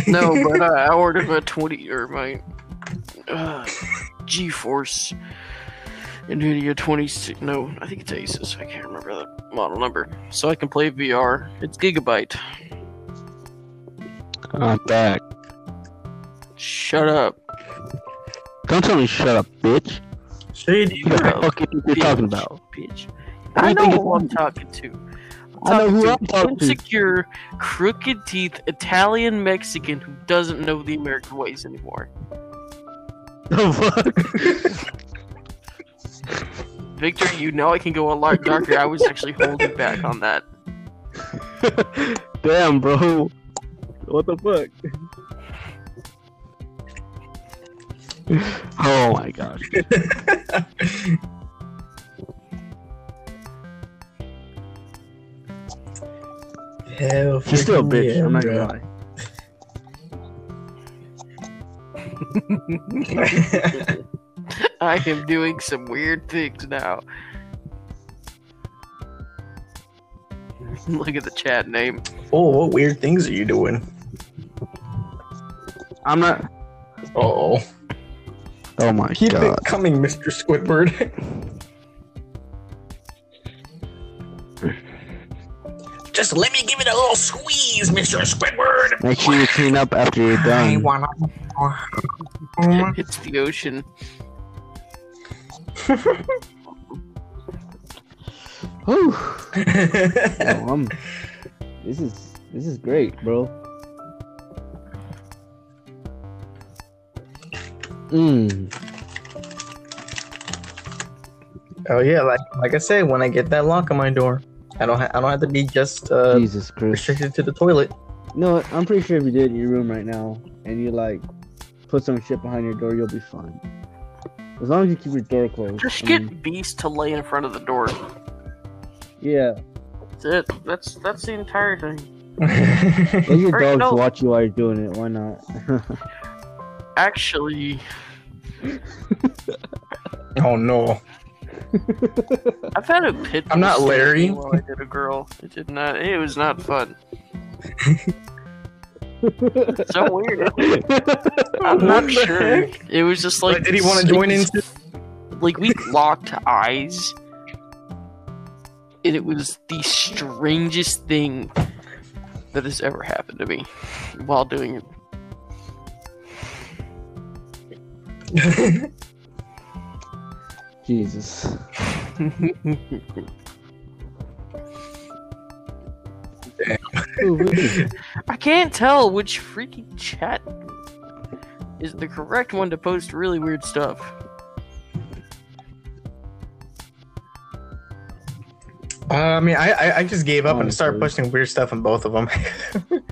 no, but uh, I ordered my 20 or my uh, GeForce NVIDIA 26. No, I think it's Asus. I can't remember the model number. So I can play VR. It's Gigabyte. I'm back. Shut up. Don't tell me shut up, bitch. Shady. What the fuck you think you're talking about? Bitch. I know who I'm talking to. I know who I'm talking to. insecure, crooked teeth, Italian Mexican who doesn't know the American ways anymore. The fuck? *laughs* Victor, you know I can go a lot darker. I was actually holding back on that. *laughs* Damn, bro. What the fuck? *laughs* oh my gosh. Hell, She's still a bitch. yeah, I'm not gonna lie. *laughs* I am doing some weird things now. *laughs* Look at the chat name. oh, what weird things are you doing? I'm not. Oh, Oh my keep god. it coming, Mr. Squidward. *laughs* Just let me give it a little squeeze, Mr. Squidward. Make sure you clean up after you're I done. wanna. *laughs* It's the ocean. Whew. *laughs* Oh, I'm. This is this is great, bro. Mmm. oh yeah, like like I said, when I get that lock on my door, I don't ha- I don't have to be just uh, Jesus Christ. restricted to the toilet. No. I'm pretty sure if you did in your room right now and you like put some shit behind your door, you'll be fine. As long as you keep your door closed. Just I get mean, Beast to lay in front of the door. yeah. That's it. That's that's the entire thing. *laughs* Let your dogs no. watch you while you're doing it. Why not? *laughs* Actually, *laughs* oh no. I've had a pit. I'm not bull stay with Larry. While I did a girl, it did not. It was not fun. So weird. *laughs* I'm not sure. heck? It was just like. Like, did he want to join in? Like we locked eyes, and it was the strangest thing that has ever happened to me while doing *laughs* Jesus. *laughs* Ooh. I can't tell which freaking chat is the correct one to post really weird stuff. Uh, I mean, I, I I just gave up and started Honestly. posting weird stuff in both of them. *laughs*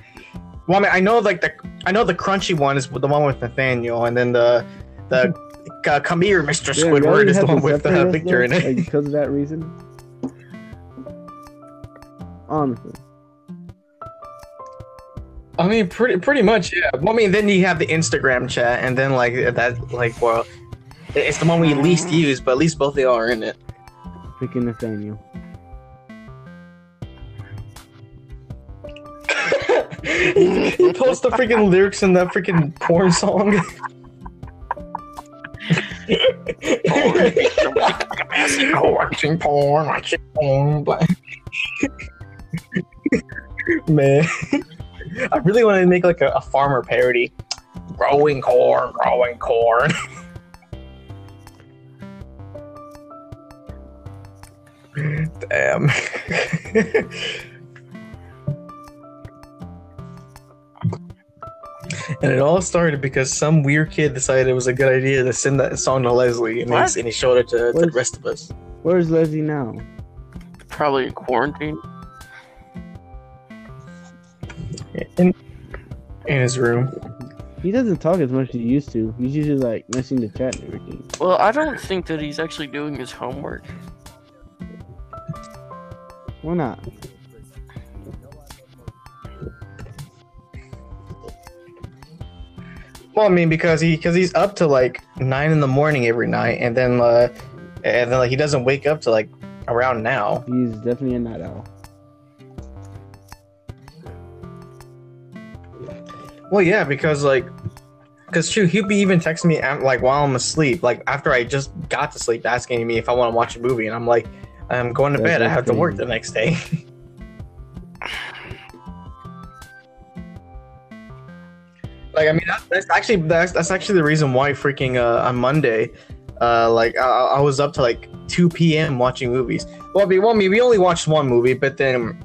well, I mean, I know like the I know the crunchy one is the one with Nathaniel, and then the the uh, come here, Mr. Yeah, Squidward is the one with the us, in it. Like, because of that reason. Honestly. I mean, pretty pretty much, yeah. Well, I mean, then you have the Instagram chat, and then like that, like, well, it's the one we least use, but at least both of y'all are in it. Freaking Nathaniel. *laughs* you post the freaking lyrics in that freaking porn song. *laughs* watching porn, watching porn, but man, I really want to make like a, a farmer parody. Growing corn, growing corn. *laughs* Damn. *laughs* And it all started because some weird kid decided it was a good idea to send that song to Leslie, and, What? he, and he showed it to, to the rest of us. Where's Leslie now? Probably in quarantine. In, in his room. He doesn't talk as much as he used to. He's usually like messing the chat and everything. Well, I don't think that he's actually doing his homework. Why not? Well, I mean, because he because he's up to like nine in the morning every night, and then uh, and then like he doesn't wake up to like around now. He's definitely a night owl. Well, yeah, because like, because true, he'd be even texting me at, like while I'm asleep, like after I just got to sleep, asking me if I want to watch a movie, and I'm like, I'm going to That's bed. I have to work the next day. *laughs* like, I mean, that, that's actually that's that's actually the reason why freaking uh, on Monday, uh, like I, I was up to like 2 p.m. watching movies. Well, we well, I mean, we only watched one movie, but then.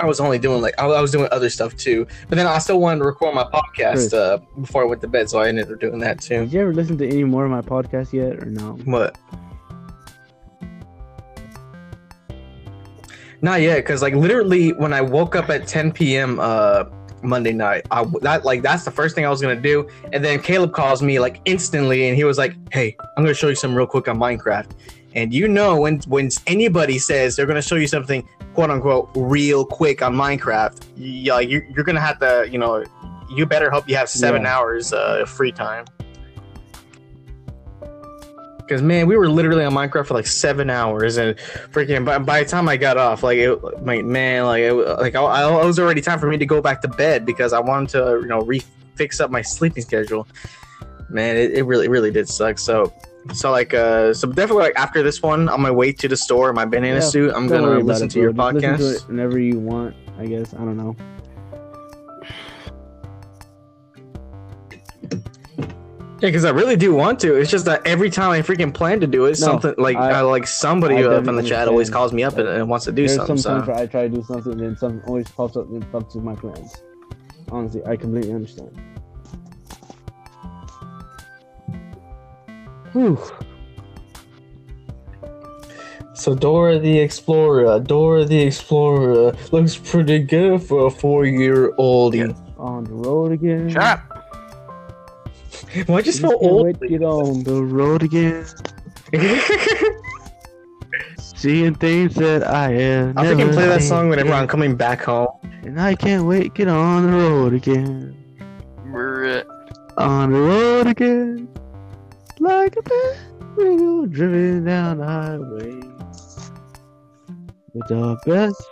I was only doing like I I was doing other stuff too, but then I still wanted to record my podcast uh, before I went to bed, so I ended up doing that too. Did you ever listen to any more of my podcast yet, or no? What? Not yet, because like literally when I woke up at 10 p.m. uh Monday night, I that like that's the first thing I was gonna do, and then Caleb calls me like instantly, and he was like, "Hey, I'm gonna show you something real quick on Minecraft." And you know when when anybody says they're gonna show you something quote unquote real quick on Minecraft, yeah, you're, you're gonna have to you know you better hope you have seven Yeah. hours uh, free time. Because man, we were literally on Minecraft for like seven hours, and freaking by, by the time I got off, like it, like man, like it, like I, I was already time for me to go back to bed because I wanted to you know refix up my sleeping schedule. Man, it, it really really did suck. So so like uh so definitely like after this one, on my way to the store, my banana Yeah, suit, I'm gonna listen it, to your podcast. To it whenever you want. I guess I don't know. Yeah, because I really do want to. It's just that every time I freaking plan to do it, No, something like I- uh, like somebody I up in the chat always calls me up and, and wants to do There's something. some times So. I try to do something, and then something always pops up and bumps with my plans. Honestly, I completely understand. Whew. So Dora the Explorer, Dora the Explorer looks pretty good for a four-year-old. On the road again. Shut up. *laughs* Why'd you Just spell can't old? wait to get on the road again. *laughs* Seeing things that I have. I freaking never play that song whenever I'm coming back home. And I can't wait to get on the road again. Brr. On the road again. Like a bicycle driven down the highway. With our best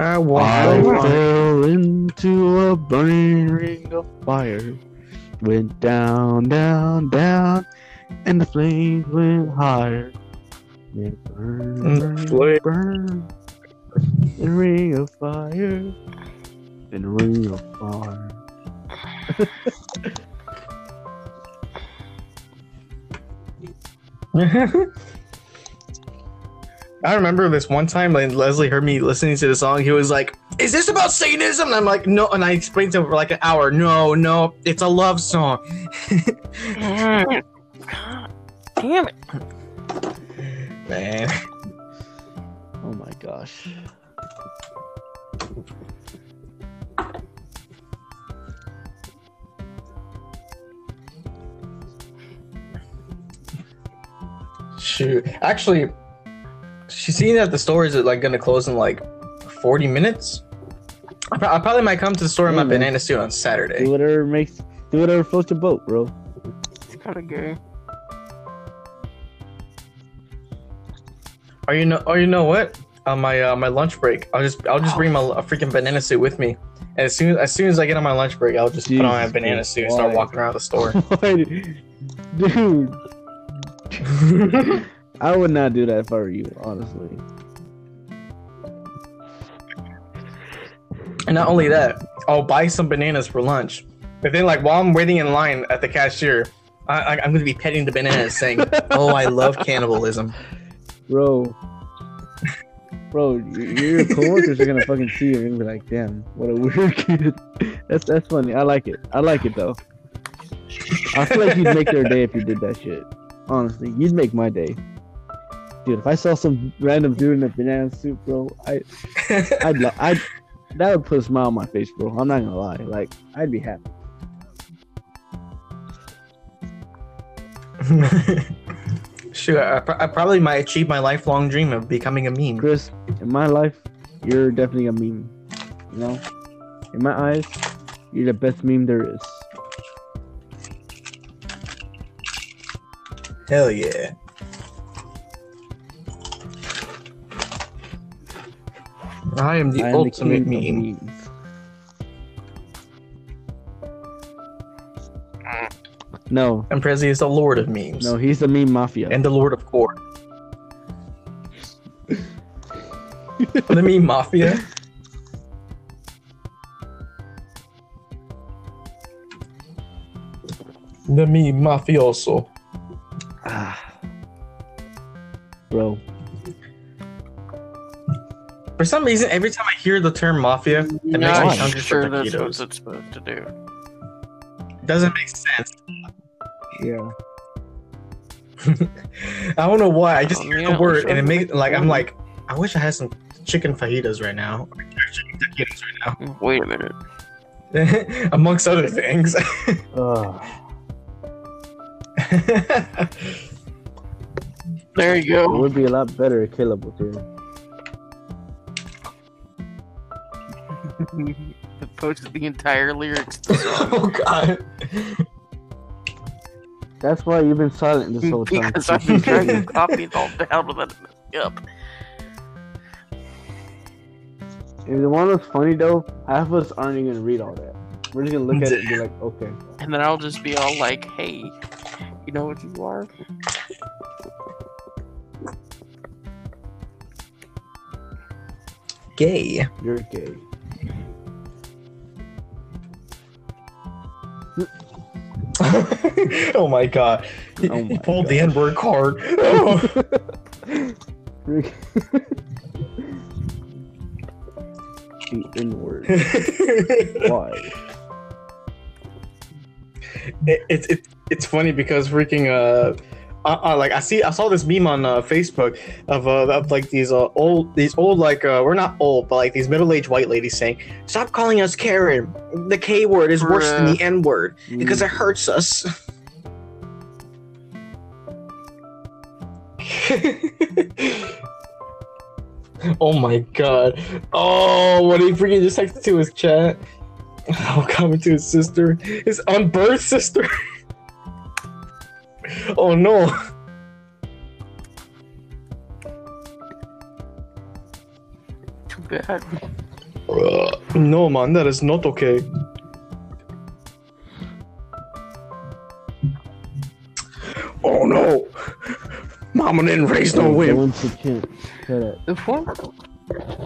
I I fell into a burning ring of fire. Went down, down, down, and the flames went higher. It burned, mm, burned, burned. The ring of fire. And the ring of fire. *laughs* I remember this one time when Leslie heard me listening to the song. He was like, "Is this about Satanism?" And I'm like, "No." And I explained to him for like an hour. No, no, it's a love song. *laughs* God damn it. Man, Oh my gosh. shoot. Actually, she's seeing that the store is like gonna close in like 40 minutes. I, pro- I probably might come to the store in my Yeah, man. banana suit on Saturday. Do whatever makes do whatever floats your boat, bro. It's kind of gay. Or you know, or you know what? On my uh, my lunch break, I'll just I'll just bring my a freaking banana suit with me. And as soon as soon as I get on my lunch break, I'll just put on my banana Christ, suit and start why? walking around the store. *laughs* Why Dude, *laughs* I would not do that if I were you, honestly. And not only that, I'll buy some bananas for lunch. But then, like while I'm waiting in line at the cashier, I, I, I'm gonna be petting the bananas, saying, "Oh, I love cannibalism." Bro. Bro, your, your coworkers are gonna fucking see you and be like, damn, what a weird kid. That's that's funny. I like it. I like it though. I feel like you'd make their day if you did that shit. Honestly, you'd make my day. Dude, if I saw some random dude in a banana suit, bro, I I'd lo- *laughs* I'd that would put a smile on my face, bro. I'm not gonna lie. Like, I'd be happy. *laughs* Shoot, I, I probably might achieve my lifelong dream of becoming a meme. Chris, in my life, you're definitely a meme. You know? In my eyes, You're the best meme there is. Hell yeah. I am the I am ultimate of meme. No, And Prezzi is the lord of memes. no, he's the meme mafia. and the lord of core. *laughs* the meme mafia. The meme mafioso. ah, bro, For some reason, every time I hear the term mafia, it makes me Not hungry sure for that's what it's supposed to do. It Doesn't make sense. yeah. *laughs* I don't know why. I just Oh, hear yeah, the word sure. and it makes like I'm um, like, I wish I had some chicken fajitas right now. Or Chicken taquitos right Wait a minute. *laughs* amongst other things. *laughs* There you go. It would be a lot better if Caleb was here. *laughs* Posted the entire lyrics. to the song. oh god. That's why you've been silent this whole time. because I've been trying to copy it all down without it messing up. If the one was funny though, half of us aren't even gonna read all that. We're just gonna look at it and be like, okay. And then I'll just be all like, hey, you know what you are? Gay. You're gay. *laughs* oh my god. He, Oh he my pulled the gosh. N word card. *laughs* The N word. *laughs* Why? it, it's it, it's funny because freaking uh, uh, uh, like I see I saw this meme on uh, Facebook of uh of like these uh old these old like uh we're not old but like these middle aged white ladies saying stop calling us Karen the K word is worse than the N word because Mm. it hurts us. *laughs* oh my god! Oh, what he freaking just texted to his chat. *laughs* Oh, coming to his sister, his unbirthed sister. *laughs* *laughs* oh no! Too bad. Uh, no, man, that is not okay. Oh no! Mama didn't raise no Go whip. into chant. Shut up. The what?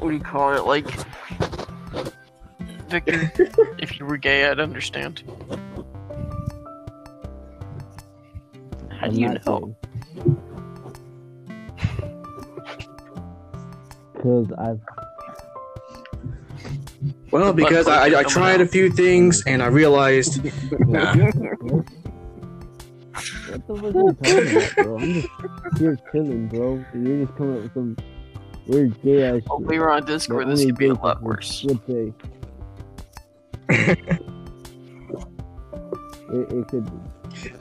What do you call it? Like, Victor, *laughs* if you were gay, I'd understand. How do I'm you know? Because I've Well, because I, I tried a few things and I realized, nah. What the fuck are you talking about, bro? I'm just here chilling, bro. And you're just coming up with some weird gay ass If shit. we were on Discord, this could be a lot worse. Would say. *laughs* it, it could be.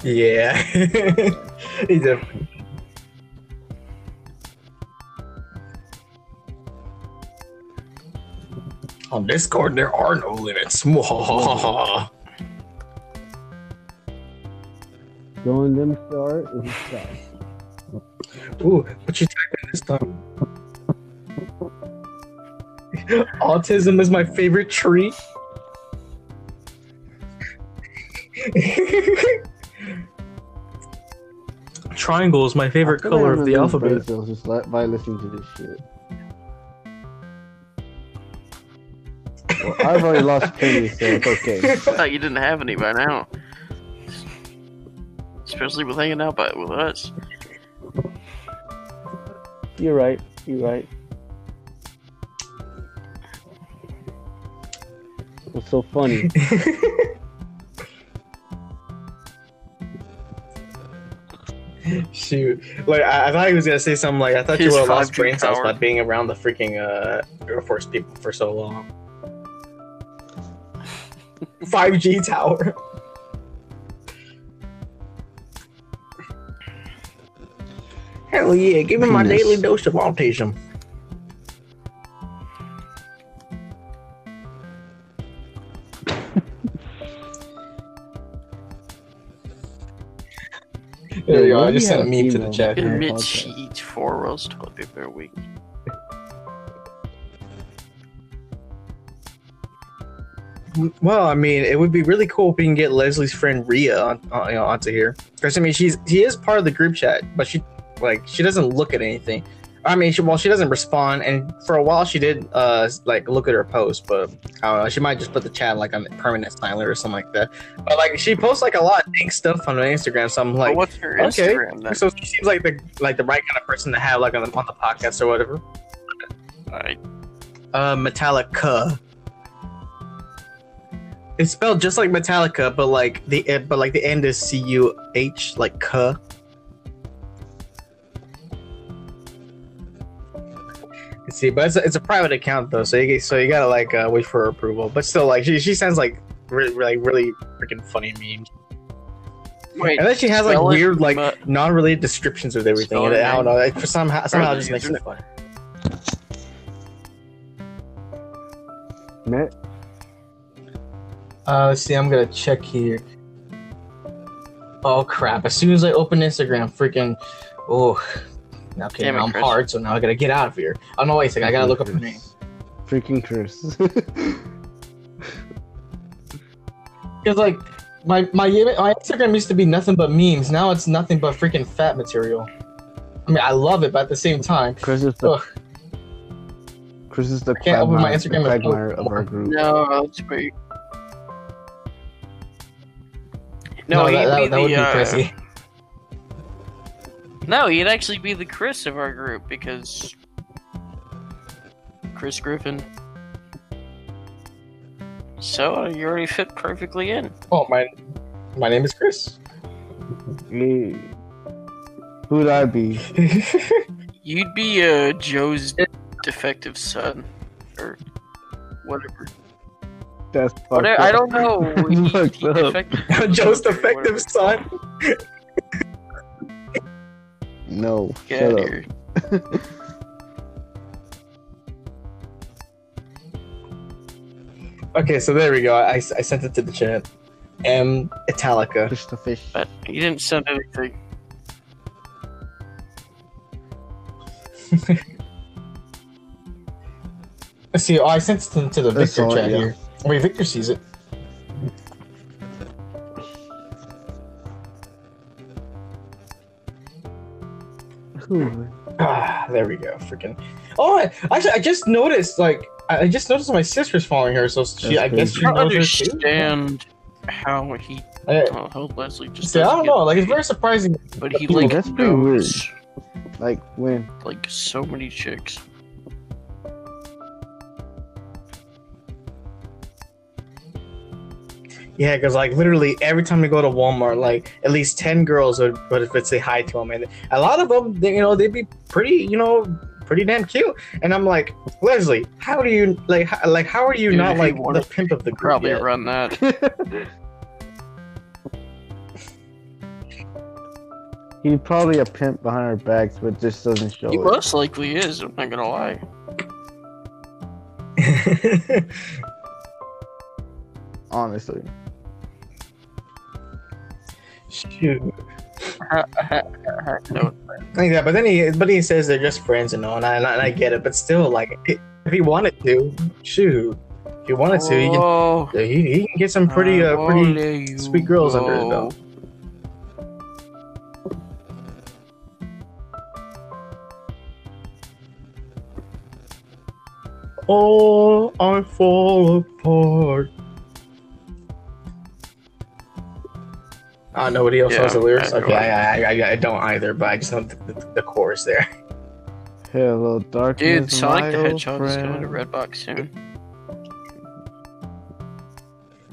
Yeah. *laughs* he did. On Discord, there are no limits. *laughs* Going them start is a start. Ooh, what you typing this time? Autism is my favorite tree. *laughs* Triangle is my favorite I feel like color of the gonna lose brain alphabet. just li- by listening to this shit. Well, I've already lost plenty, so it's okay. *laughs* I thought you didn't have any by now. Especially with hanging out by, with us. You're right. You're right. What's so funny? *laughs* *laughs* Shoot, like I, I thought he was gonna say something like I thought His you were lost 5G brain cells power. by being around the freaking uh, Air Force people for so long. *laughs* 5G tower. Hell yeah, give me my daily dose of autism. There you go. I just sent a have meme to the chat. on our Admit she eats four rolls of toilet paper a week. Well, I mean, it would be really cool if we can get Leslie's friend Ria on, on, you know, onto here. Because I mean, she's she is part of the group chat, but she like she doesn't look at anything. I mean, she, well, she doesn't respond, and for a while she did uh like look at her post, but I don't know. She might just put the chat like on permanent silent or something like that. But like she posts like a lot of dank stuff on her Instagram, so I'm like, what's her okay. Instagram then? so she seems like the like the right kind of person to have like on the, on the podcast or whatever. Alright. Uh, Metallica. It's spelled just like Metallica, but like the eh, but like the end is C U H, like K. Let's see, but it's a, it's a private account though, so you so you gotta like uh, wait for her approval. But still, like she she sends like really really, really freaking funny memes, Wait, and then she has like weird like but- non-related descriptions with everything. And I don't know, like, for somehow somehow it just makes it username. fun. Net? Uh, let's see. I'm gonna check here. Oh crap! As soon as I open Instagram, freaking, oh, okay, Damn it, I'm Chris. hard, so now I gotta get out of here. Oh no, wait a second. I gotta look up her name Freaking Chris. *laughs* because like my my my Instagram used to be nothing but memes. Now it's nothing but freaking fat material. I mean, I love it, but at the same time, Chris is the ugh, Chris is the can't open my Instagram the and quagmire post of our group. No, that's weird. no, No, that, that, that would the, be uh, Chrissy. No, he'd actually be the Chris of our group because Chris Griffin. So you already fit perfectly in. Oh my, my name is Chris. Hey. Who'd I be? *laughs* You'd be uh, Joe's defective son, or whatever. That's fucked Whatever. I don't know. *laughs* He, he up. defected *laughs* Joe's defective son. No. Get shut out up. here. Okay, so there we go. I, I sent it to the chat. M Italica. Fish to fish. But he didn't send anything. Let's *laughs* see. Oh, I sent it to, to the Victor saw chat yeah. here. Wait, Victor sees it. Ooh. Ah, there we go. Freaking. Oh, I, actually, I just noticed. Like, I I just noticed my sister's following her, so she. That's I guess crazy. she I don't knows her understand how he. I, Oh, how Leslie just. see, I don't get know. Like, it's very surprising. But he Yeah, like that's pretty weird. Like when? like so many chicks. Yeah, because like literally every time we go to Walmart, like at least ten girls would would, would say hi to him, and a lot of them, they, you know, they'd be pretty, you know, pretty damn cute. And I'm like, Leslie, how do you like, how, like, how are you Dude, not if you like the pimp of the group? Probably yet? run that. *laughs* He's probably a pimp behind our backs, but just doesn't show He it. most likely is. I'm not gonna lie. *laughs* Honestly. Shoot. *laughs* no, Like that, but then he, but he says they're just friends and all, and I, and I get it. But still, like, if he wanted to, shoot, if he wanted to, he can, Oh, he, he can get some pretty, uh, pretty sweet girls under his belt. Oh, I fall apart. Uh, nobody else Yeah, knows the lyrics. I Okay, don't. I, I, I, I don't either, but I just know the, the, the chorus there. Hello, darkness. Dude, Sonic my the old Hedgehog is coming to friend. Redbox soon.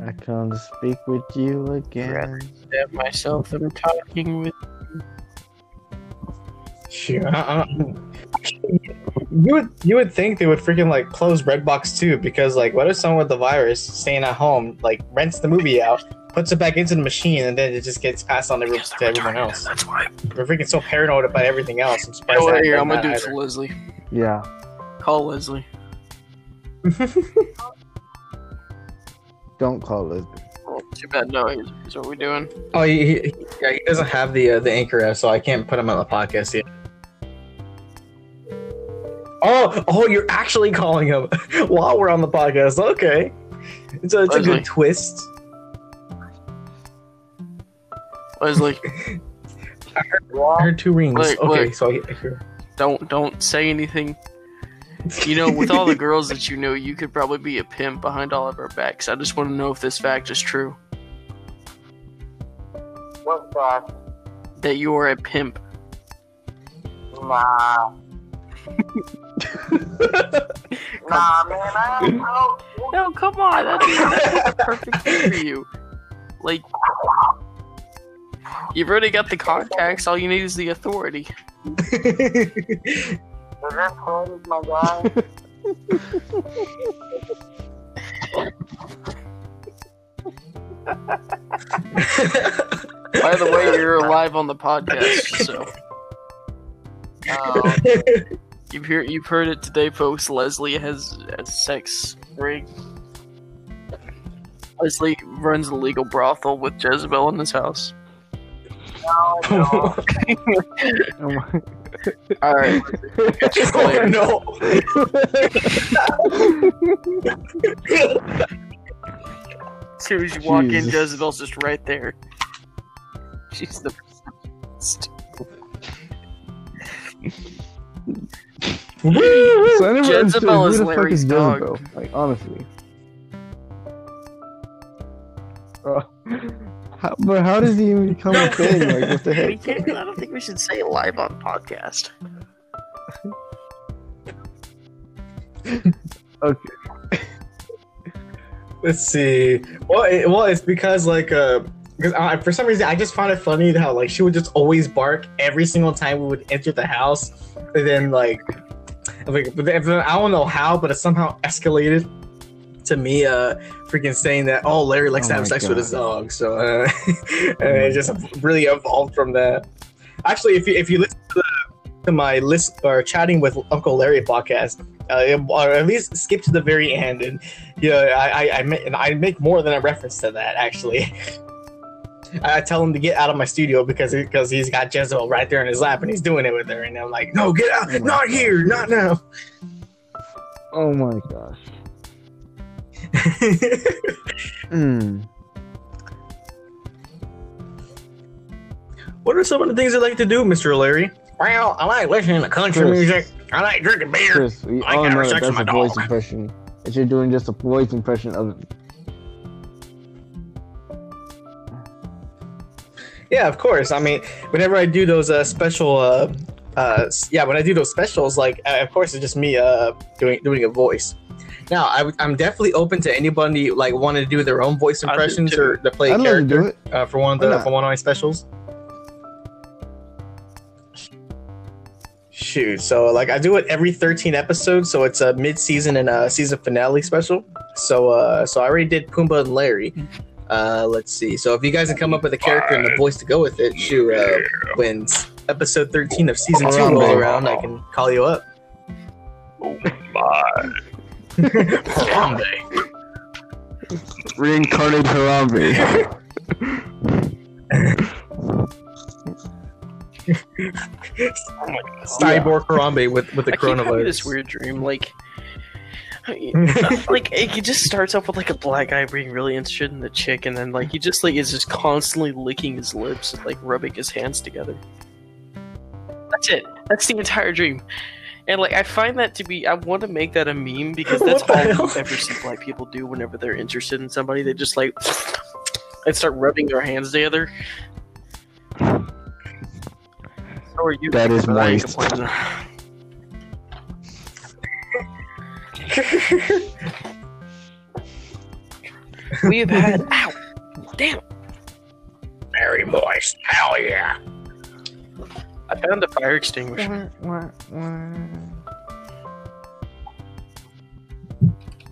I come to speak with you again. Stab myself. I'm talking with. Shoot, I, I, you would you would think they would freaking like close Redbox too because like what if someone with the virus staying at home like rents the movie out, puts it back into the machine, and then it just gets passed on to, every- Because to they're everyone else? That's why. We're freaking so paranoid about everything else. I'm surprised. know that? Here, I'm gonna do it that for Leslie. Yeah. Call Leslie. *laughs* Don't call Leslie. Well, Too bad. No, here's, here's what we're doing. Oh, he, he, yeah, he doesn't have the uh, the anchor app, so I can't put him on the podcast yet. Oh, oh, you're actually calling him *laughs* while we're on the podcast. Okay, it's a, it's a good twist. Leslie, I heard two rings. Wait, okay, wait. so I, I hear. don't don't say anything. You know, with all the *laughs* girls that you know, you could probably be a pimp behind all of our backs. I just want to know if this fact is true. What's that? That you are a pimp. Nah. *laughs* nah, man. I don't know. No, come on. That'd be, that'd be the perfect for you. Like, you've already got the contacts. All you need is the authority. Cody, my guy? *laughs* By the way, you're live on the podcast, so Um, you've hear you've heard it today, folks. Leslie has a sex ring. Leslie runs a legal brothel with Jezebel in his house. No, no. Oh All right, oh no! as soon as you walk in, Jesus. Jezebel's just right there. She's the. So I never understood Jezebel who is the fuck Larry's is dog. Jezebel? Like honestly. Uh, how, but how does he even become a thing? Like what the *laughs* We heck? can't, I don't think we should say live on podcast. *laughs* Okay. *laughs* Let's see. Well, it, well, it's because like uh, because uh, for some reason I just found it funny how like she would just always bark every single time we would enter the house, and then like, like but then, I don't know how, but it somehow escalated to me uh freaking saying that oh Larry likes Oh to have sex with his dog, so uh, and *laughs* my it just really evolved from that. Actually, if you if you listen to, the, to my list or chatting with Uncle Larry podcast. Uh, or at least skip to the very end, and yeah, I I, I, ma- and I make more than a reference to that actually. *laughs* I tell him to get out of my studio because because he's got Jezebel right there in his lap and he's doing it with her, and I'm like, no, get out, Oh not God. here, not now. Oh my gosh. Hmm. what are some of the things you like to do, Mr. Larry? Well, I like listening to country Chris. music. I like drinking beer. Chris, we I all got know that that's a my voice impression. That you're doing just a voice impression of it. Yeah, of course. I mean, whenever I do those uh, special, uh, uh, yeah, when I do those specials, like, uh, of course, it's just me uh, doing doing a voice. Now, I, am definitely open to anybody like wanting to do their own voice impressions or to play a I'd love to do character it. uh, for one of the for one of my specials. Shoot, so like I do it every 13 episodes, so it's a mid-season and a season finale special. So uh, so I already did Pumbaa and Larry. Uh, let's see. So if you guys can come up with a character and the voice to go with it, shoot, uh, when episode 13 of season two rolls around, I can call you up. Harambe. Reincarnate Harambe. Oh Cyborg Harambe with with the I keep having coronavirus. this weird dream, like, *laughs* like it just starts off with like a black guy being really interested in the chick, and then like he just like is just constantly licking his lips and like rubbing his hands together. That's it. That's the entire dream. And like I find that to be, I want to make that a meme because that's *laughs* all hell? I've ever seen black people do whenever they're interested in somebody. They just like and start rubbing their hands together. So are you? That is but I ain't moist. *laughs* *laughs* We've had ow, damn! Very moist. Hell yeah. I found the fire extinguisher.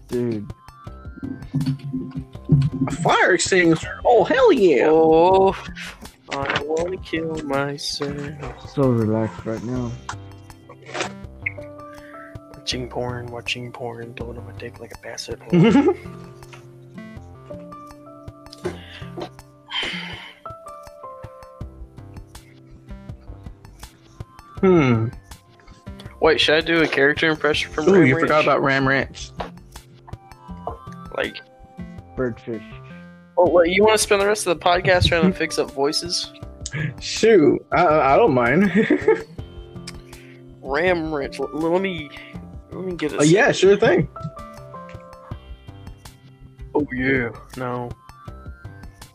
Dude, A fire extinguisher. Oh hell yeah. Oh, I want to kill myself. so relaxed right now. Watching porn, watching porn, blowing on my dick like a basset. *laughs* *laughs* Hmm. Wait, should I do a character impression from Ooh, Ram you Ranch? forgot about Ram Ranch. Like, Birdfish. oh, wait, you want to spend the rest of the podcast trying to *laughs* fix up voices? Shoot, I, I don't mind. *laughs* Ram Ranch. L- Let me, let me get it. Uh, yeah, sure thing. Oh yeah. No.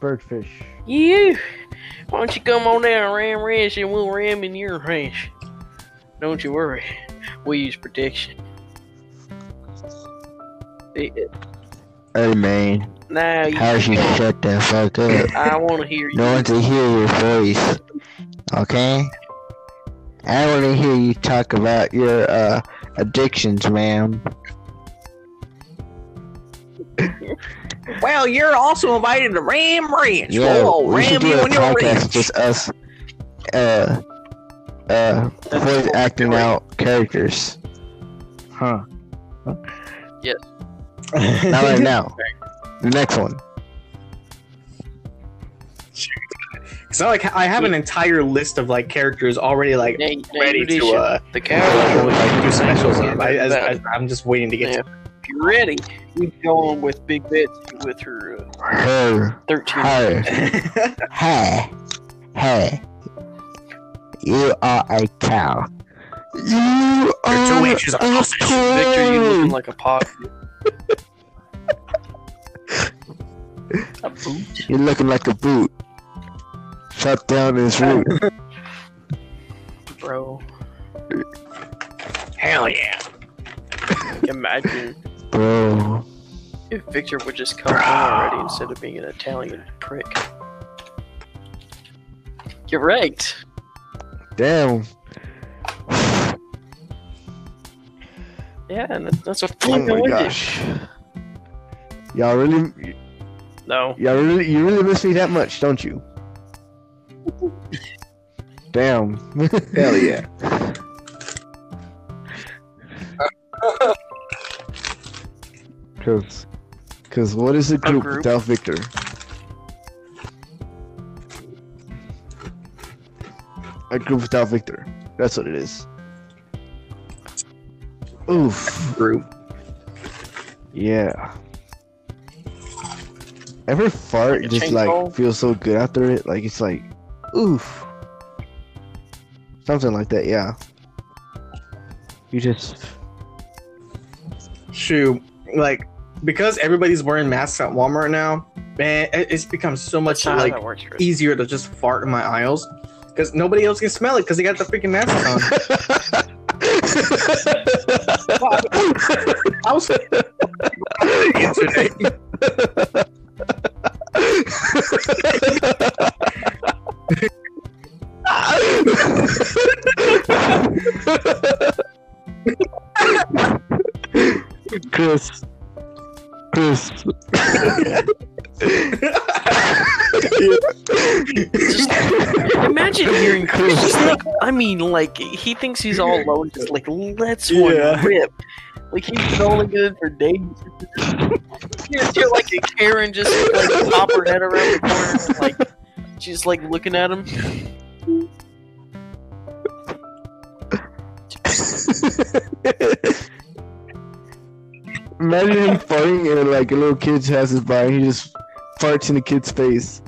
Birdfish. You. Why don't you come on down, Ram Ranch, and we'll ram in your ranch. Don't you worry. We use protection. Hey man, Now you. how you shut the fuck up? I want to hear you. No one to hear your voice. Okay? I want to hear you talk about your uh addictions, ma'am. *laughs* Well, you're also invited to Ram Ranch. Yeah, Whoa, we should ram do you a on your podcast ranch. just us uh uh voice acting out characters. Huh. Yes. *laughs* Not right now. The next one. It's not like I have an entire list of like characters already like Now, now ready you to uh the *laughs* like, do specials on. I, I, I, I'm just waiting to get Yeah. to. If you're ready, you go on with Big Betsy with her uh, Her. 13. Her. *laughs* Hey. Hey. You are a cow. You are two inches of a sausage. Victor, you looking like a pot. a boot? You're looking like a boot. Shut down this root. Bro, Hell yeah! imagine Bro. if Victor would just come home already instead of being an Italian prick. You're right. Damn. Yeah, and that- that's a Oh fucking my widget. gosh. Y'all really No. y'all really you really miss me that much, don't you? *laughs* Damn. Hell yeah! *laughs* Cause, cause what is a group, group? without Victor? A group without Victor. That's what it is. Oof. Group. Yeah. Ever fart Like just like call? feels so good after it? Like it's like, oof. Something like that, yeah. You just Shoot, like because everybody's wearing masks at Walmart now, man, it's become so much That's not how like works, easier to just fart in my aisles because nobody else can smell it because they got the freaking masks on. I was yesterday. Chris. Just imagine hearing *laughs* Chris. Just like, I mean, like he thinks he's all alone. just like let's one rip. Like he's only good for days. You just hear like a Karen just like pop her head around the corner, and, like she's like looking at him. *laughs* Imagine him farting and like a little kid passes by and he just farts in the kid's face.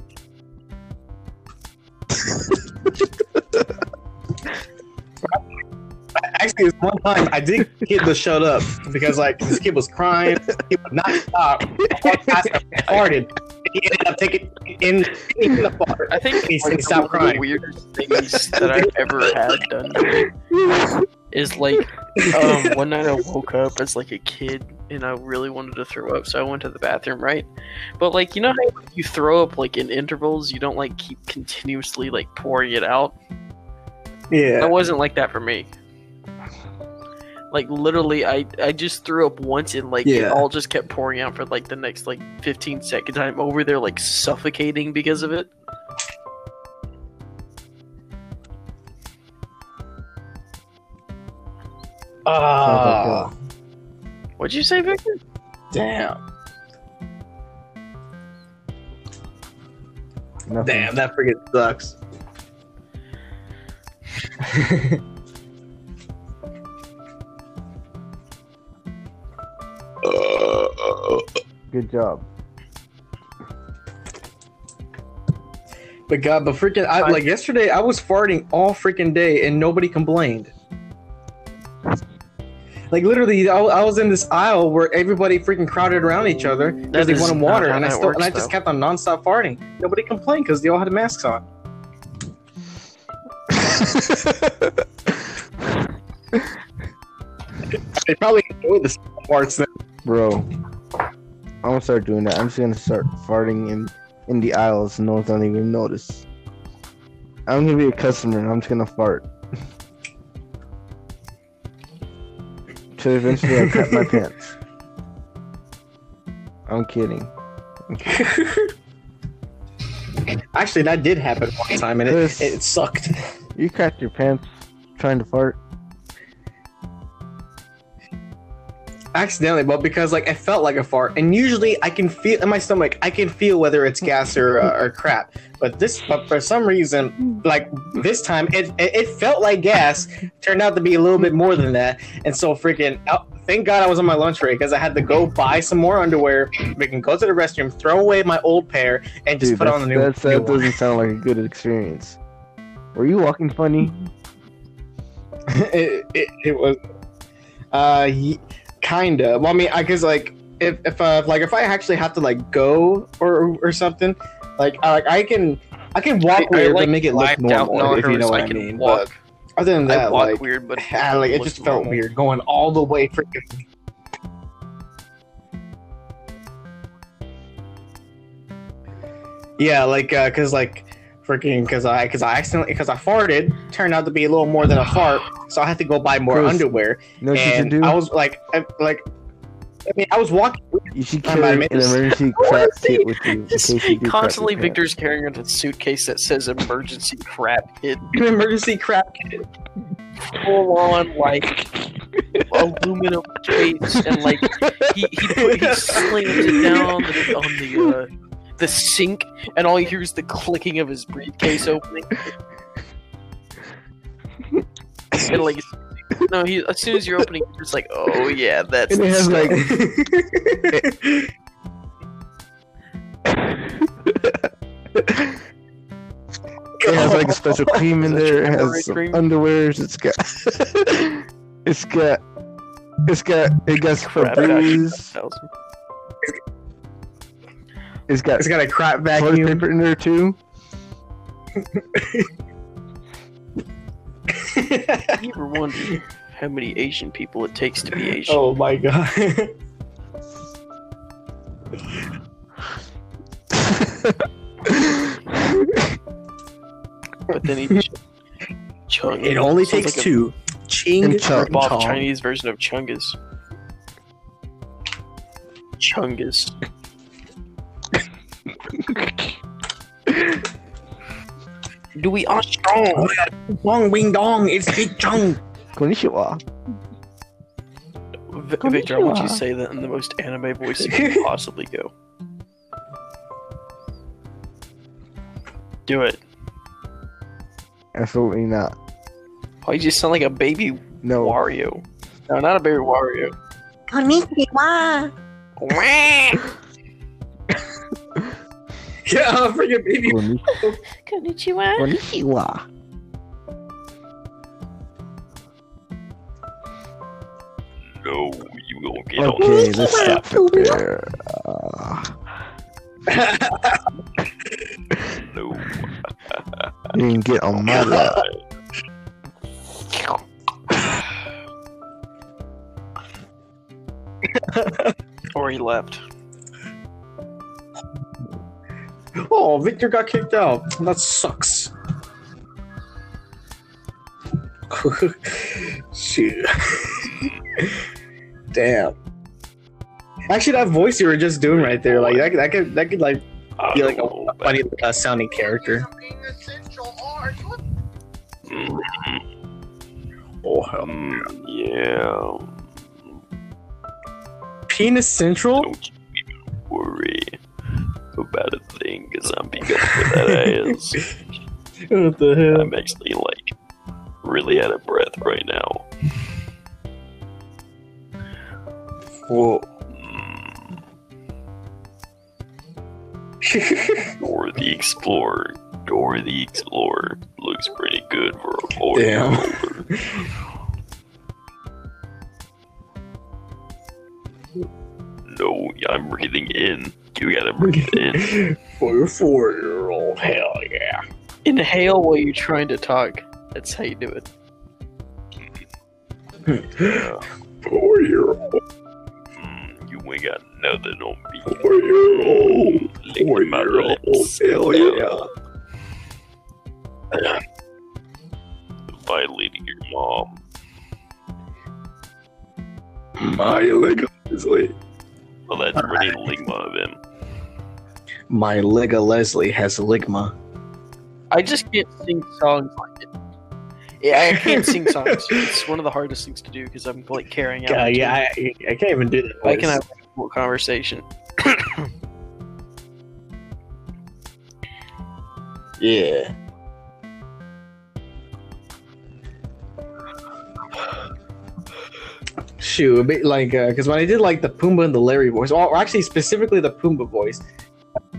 Actually, it's one time I did get the shut up because like this kid was crying, he would not stop. I walked past him, I farted. He ended up taking in, in the fart. I think He- like, he stopped one of the crying. weirdest things that I've ever had done to *laughs* me is like um, *laughs* one night I woke up as like a kid and I really wanted to throw up, so I went to the bathroom, right? But like you know how you throw up like in intervals, you don't like keep continuously like pouring it out. Yeah. It wasn't like that for me. Like literally, I I just threw up once and like it all just kept pouring out for like the next like 15 seconds. I'm over there like suffocating because of it. Uh, what'd you say, Victor? Damn. Nothing. Damn, that friggin' sucks. Good job. But God, but freaking, I, like yesterday, I was farting all freaking day and nobody complained. Like literally, I, I was in this aisle where everybody freaking crowded around each other because they wanted water, and I that still and I just though. kept on nonstop farting. Nobody complained because they all had masks on. *laughs* They probably enjoyed the parts. Then. Bro, I'm gonna start doing that. I'm just gonna start farting in in the aisles and no one's gonna even notice. I'm gonna be a customer and I'm just gonna fart. Eventually I crap my *laughs* pants. I'm kidding. Actually, that did happen one time, and it, Chris. it sucked. You cracked your pants trying to fart. Accidentally, but because like it felt like a fart, and usually I can feel in my stomach, I can feel whether it's gas or uh, or crap. But this, but for some reason, like this time, it, it it felt like gas. Turned out to be a little bit more than that, and so freaking. oh, Thank God I was on my lunch break because I had to go buy some more underwear. We can go to the restroom, throw away my old pair, and just Dude, put on the new, that's, that one. doesn't sound like a good experience. Were you walking funny? *laughs* it, it, it was uh ye- kinda well i mean i guess like if if uh like if i actually have to like go or or something like I, i can i can walk I- I, weird like, but make it look normal if you know what I i mean walk. but other than I that like weird, but ah, *laughs* like it just felt normal. weird going all the way freaking yeah like uh because like freaking because i because i accidentally because i farted turned out to be a little more than a fart so i had to go buy more Chris, underwear You know what you should and do? I was like, I, like, I mean, I was walking. you should I'm carry about to an miss- emergency *laughs* crap kit with you in case you do Constantly, your pants. Victor's carrying around a suitcase that says "emergency crap kit," An *laughs* emergency crap kit. full on like aluminum case, and like he he, put, he slams it down the, on the uh, the sink, and all you hear is the clicking of his briefcase opening. and like, no, he as soon as you're opening, you're just like, oh yeah, that's And it has stuff. like *laughs* it has like a special *laughs* cream in there. It has some underwears. It's got *laughs* it's got it's got it got Febreze. Thousand. It's got it's got a crap toilet vacuum. paper in there too. You ever wonder how many Asian people it takes to be Asian? oh my god. But then he ch- chung. it only Sounds takes like a two. Ching And chug. chong. Chinese version of Chungus. Chungus. Do we are strong? Wong wing dong. It's big chung. Konnichiwa. V- Victor, I want you to say that in the most anime voice you can *laughs* possibly go. Do it. Absolutely not. Oh, you just sound like a baby No. Wario. No, not a baby Wario. Konnichiwa. Wah! *laughs* Yeah, oh, freaking baby. Konni- *laughs* Konnichiwa. Konnichiwa. No, you won't get on. Okay, let's stop it *laughs* there. Uh, No. you can get on my lap. or he left. Oh, Victor got kicked out. That sucks. *laughs* Shoot. *laughs* Damn. Actually, that voice you were just doing right there, like that, that could that could like be like a, a funny uh, sounding character. Oh hell. Mm, yeah. Penis Central. Don't you even worry about a thing, cause I'm big up for that ass. *laughs* What the hell? I'm actually like really out of breath right now. Whoa. *laughs* Mm. Dora the Explorer. Dora the Explorer looks pretty good for a boy. Damn. *laughs* No, I'm breathing in. You gotta breathe in. *laughs* For a four year old, hell yeah. Inhale while you're trying to talk. That's how you do it. *laughs* Four year old, Mm, you ain't got nothing on me. four year old, Lick four my year old, lips. hell yeah. *coughs* Violating your mom. My Lega Leslie. Well, that's pretty ligma of him. My Lega Leslie has ligma. I just can't sing songs like it. Yeah, I can't sing *laughs* songs. It's one of the hardest things to do because I'm like carrying out. God, the yeah. I, I can't even do that. I can voice. have a full conversation. *coughs* Yeah. Shoot, a bit like because when I did like the Pumbaa and the Larry voice, or actually specifically the Pumbaa voice,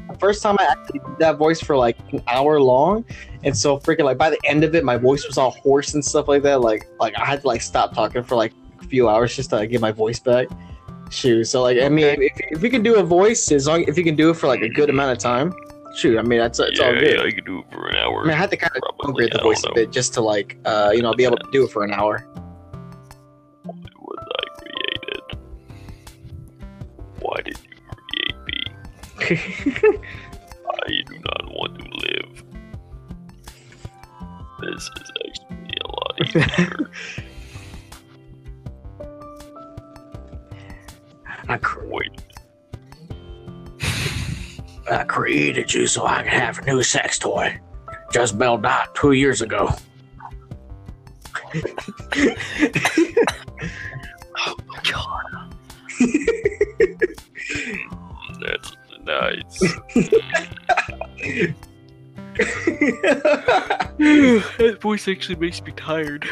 the first time I actually did that voice for like an hour long, and so freaking like by the end of it, my voice was all hoarse and stuff like that. Like like I had to like stop talking for like a few hours just to like, get my voice back. Shoot, so like I mean, if, if you can do a voice, as long if you can do it for like a good amount of time, shoot, I mean that's it's yeah, all good. yeah, I could do it for an hour. I mean, I had to kind of upgrade the voice a bit just to like, uh, you know, be able to do it for an hour. Why did you create me? *laughs* I do not want to live. This is actually a lot easier. *laughs* I, cr- Wait, *laughs* I created you so I could have a new sex toy. Jezebel died two years ago. Oh that's nice. *laughs* that voice actually makes me tired.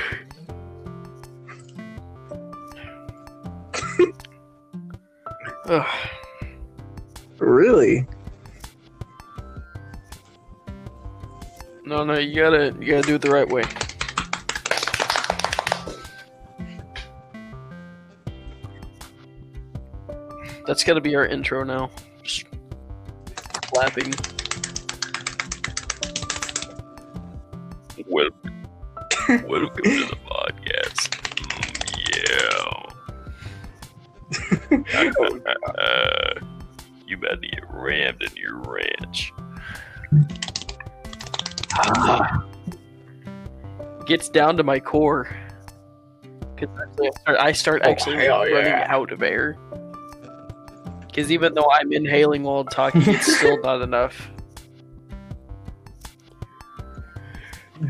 Ugh. *sighs* really? no, no, you gotta, you gotta do it the right way. That's gotta be our intro now. Just clapping. Welcome, welcome to the podcast. Mm, yeah. *laughs* you about to get rammed in your ranch. Ah. *sighs* Gets down to my core. Because I start, I start Oh, actually hell running yeah. out of air. Because even though I'm inhaling while talking, it's still not *laughs* enough.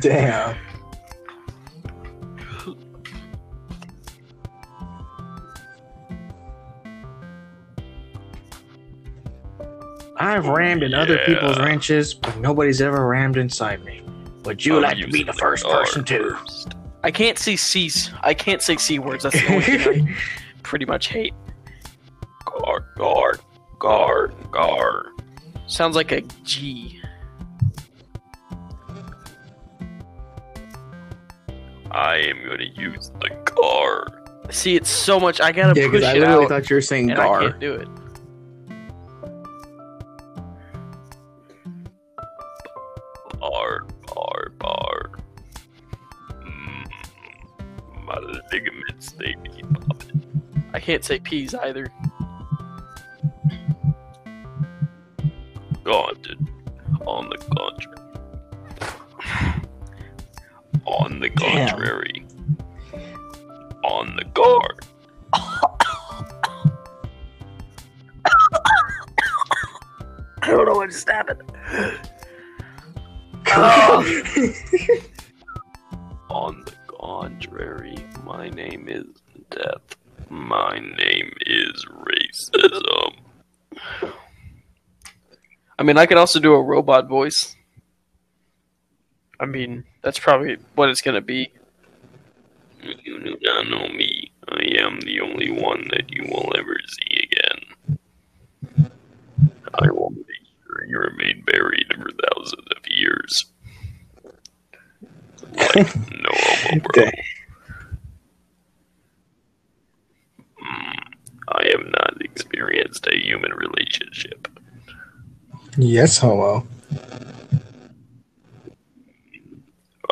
Damn. I've rammed in other Yeah. people's wrenches, but nobody's ever rammed inside me. Would you I'm like to be the first person to? I can't say C's. I can't say C words. That's the only thing I *laughs* pretty much hate. Guard, guard, guard, guard. Sounds like a G. I am gonna use the car. See, it's so much. I gotta Yeah, push because I it literally out, thought you were saying and I can't do it. Bar, bar, bar. Mm, my ligaments, they be popping. I can't say peas either. Granted, on the contrary. On the Damn. contrary. On the guard. I don't know what just happened. On *laughs* I mean, I could also do a robot voice. I mean, that's probably what it's gonna be. You do not know me. I am the only one that you will ever see again. I will make sure you remain buried for thousands of years. Like, no homo, bro. Mm, I have not experienced a human relationship. Yes, homo.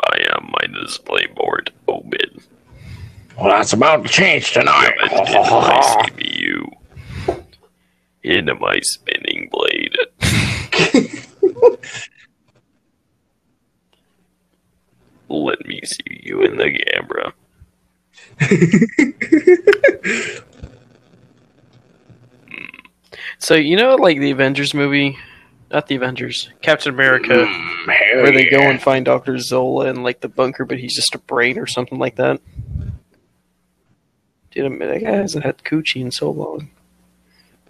I am my display board oh, open. Well, that's about to change tonight. Into my CPU. Into my spinning blade. *laughs* Let me see you in the camera. *laughs* Hmm. So you know, like the Avengers movie, not the Avengers, Captain America, mm, where they go and find Doctor Zola in like the bunker, but he's just a brain or something like that. Dude, I mean, that guy hasn't had coochie in so long.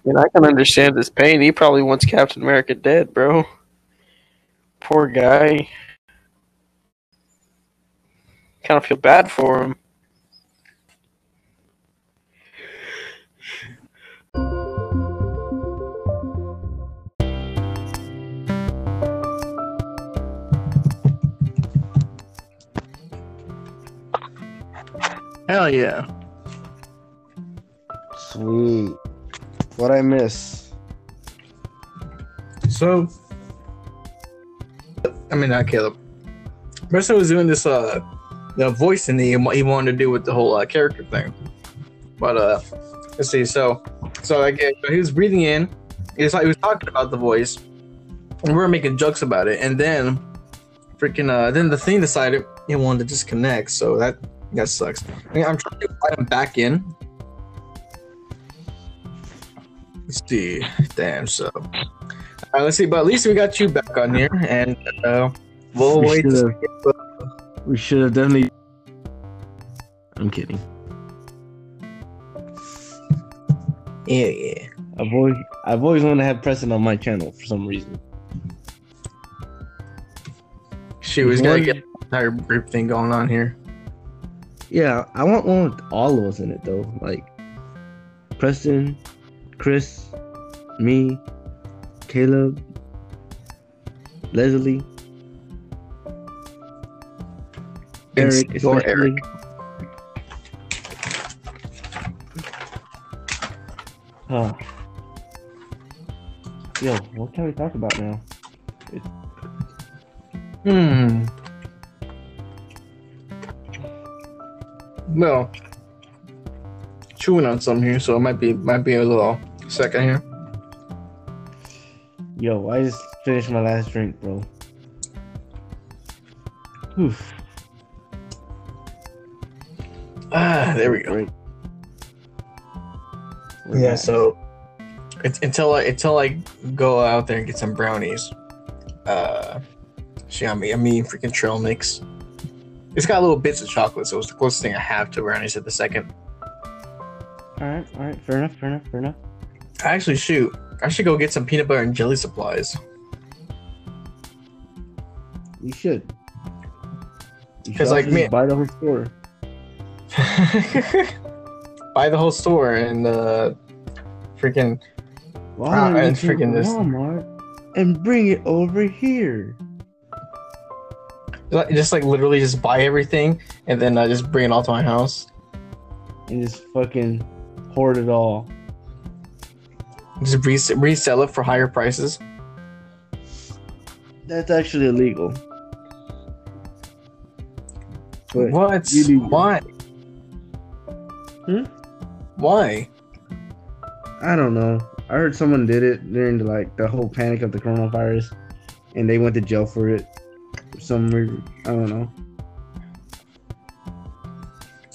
And I can understand his pain. He probably wants Captain America dead, bro. Poor guy. Kind of feel bad for him. Hell yeah. Sweet. What I miss? So, I mean, not Caleb. Mercer was doing this, uh, the voice thing he, he wanted to do with the whole uh, character thing. But, uh, let's see. So, so like, uh, he was breathing in. He was, he was talking about the voice, and we were making jokes about it. And then, freaking, uh, then the thing decided it wanted to disconnect. So that that sucks. I mean, I'm trying to invite him back in. Let's see. Damn. So. All right, let's see, but at least we got you back on here, and uh, we'll We wait. Should've- see. We should have definitely. I'm kidding. Yeah, yeah. I've always, I've always wanted to have Preston on my channel for some reason. She was gotta get entire group thing going on here. Yeah, I want one with all of us in it though. Like Preston, Chris, me, Caleb, Leslie, Eric, It's your especially. Oh. Yo, what can we talk about now? Hmm. Well, chewing on something here, so it might be might be a little second here. Yo, I just finished my last drink, bro. Oof. Ah, there we go. Great. Yeah, back. so it's until I until I go out there and get some brownies. Uh, she got me a mean freaking trail mix. It's got little bits of chocolate, so it's the closest thing I have to brownies at the second. All right, all right, fair enough, fair enough, fair enough. Actually, shoot, I should go get some peanut butter and jelly supplies. You should. You 'Cause, should like, also me- buy the whole store. *laughs* Buy the whole store and uh, freaking Why Wow, don't you and go to freaking this- Walmart and bring it over here? Just like literally just buy everything and then uh, just bring it all to my house. and just fucking hoard it all. Just res- resell it for higher prices. That's actually illegal. But what? Why? Hmm? Why? I don't know. I heard someone did it during the, like the whole panic of the coronavirus, and they went to jail for it. Some reason, I don't know.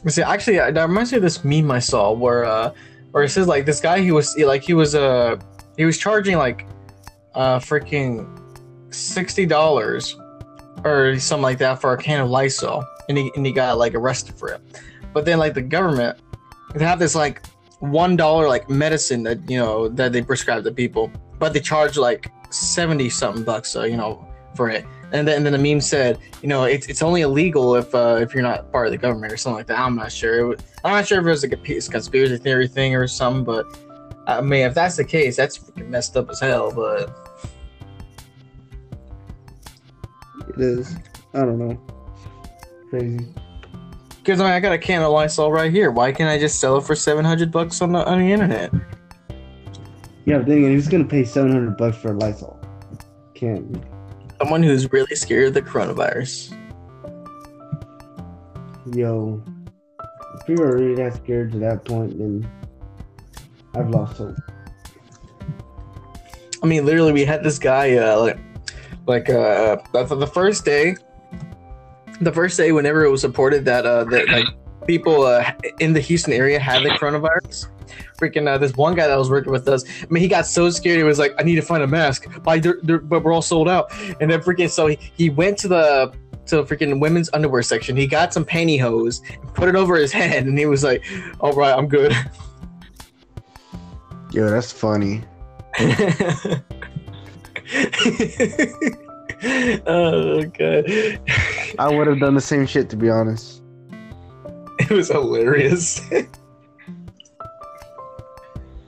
See, actually, that reminds me of this meme I saw where, uh, where it says like this guy he was like he was uh he was charging like uh freaking sixty dollars or something like that for a can of Lysol, and he and he got like arrested for it. But then like the government they have this like one dollar like medicine that you know that they prescribe to people, but they charge like seventy something bucks, uh, you know, for it. And then, and then the meme said, you know, it's, it's only illegal if uh, if you're not part of the government or something like that. I'm not sure. It was, I'm not sure if it was like a conspiracy theory thing or something, but I mean, if that's the case, that's freaking messed up as hell. But It is. I don't know. Crazy. Because I, mean, I got a can of Lysol right here. Why can't I just sell it for seven hundred bucks on the on the internet? Yeah, but then again, who's gonna pay seven hundred bucks for a Lysol? Can't. Someone who's really scared of the coronavirus. Yo, if people are really that scared to that point, then I've lost hope. I mean, literally, we had this guy, uh, like, like, uh, the, the first day, the first day, whenever it was reported that, uh, that like people uh, in the Houston area had the coronavirus. Freaking, uh, this one guy that was working with us. I mean, he got so scared. He was like, "I need to find a mask, but, they're, they're, but we're all sold out." And then freaking, so he, he went to the to the freaking women's underwear section. He got some pantyhose, put it over his head, and he was like, "All right, I'm good." Yo, that's funny. *laughs* oh god, I would have done the same shit to be honest. it was hilarious. *laughs*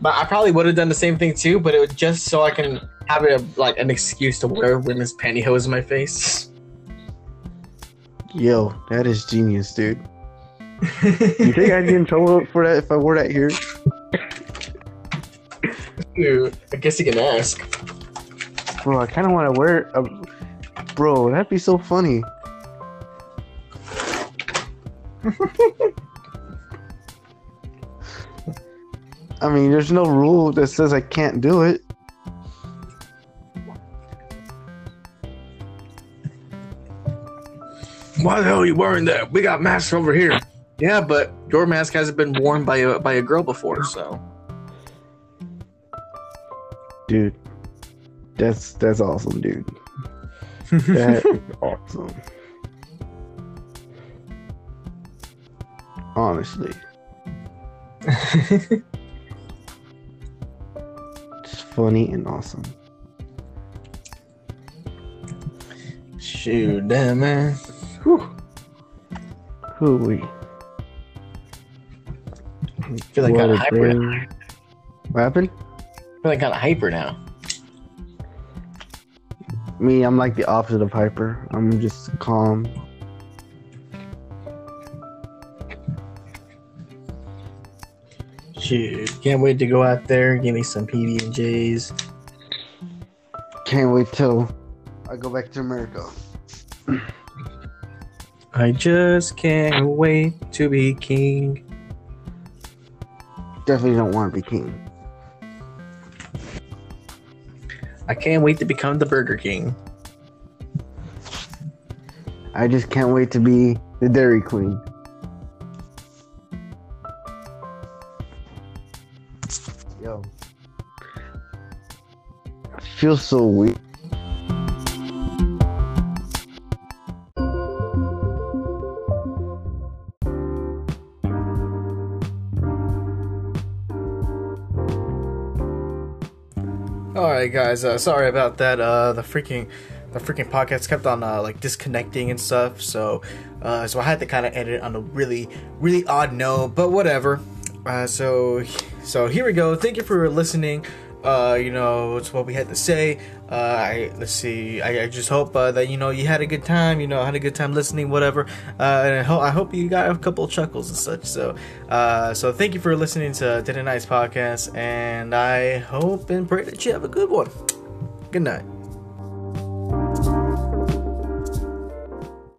but I probably would have done the same thing too, but it was just so I can have it like an excuse to wear women's pantyhose in my face. Yo, that is genius, dude. *laughs* You think I'd get in trouble for that if I wore that here? Dude, I guess you can ask. Bro, I kind of want to wear it. Um, bro, that'd be so funny. *laughs* I mean, there's no rule that says I can't do it. Why the hell are you wearing that? We got masks over here. Yeah, but your mask hasn't been worn by a by a girl before, so. Dude, that's that's awesome, dude. That *laughs* is awesome. Honestly, it's *laughs* funny and awesome. Shoot, damn man. Who we? feel like What hyper. now. What happened? Feeling kind of hyper now. Me, I'm like the opposite of hyper. I'm just calm. Shoot, can't wait to go out there, give me some PB and J's. Can't wait till I go back to America. I just can't wait to be king. Definitely don't want to be king. I can't wait to become the Burger King. I just can't wait to be the Dairy Queen. I feel so weird. All right, guys. Uh, sorry about that. Uh, the freaking, the freaking podcast kept on uh, like disconnecting and stuff. So, uh, so I had to kind of edit on a really, really odd note. But whatever. Uh, so, so here we go. Thank you for listening. Uh, you know, it's what we had to say. Uh, I let's see. I, I just hope uh, that you know you had a good time. You know, had a good time listening, whatever. Uh, and I, I hope you got a couple chuckles and such. So, uh, so thank you for listening to and Nights podcast, and I hope and pray that you have a good one. Good night.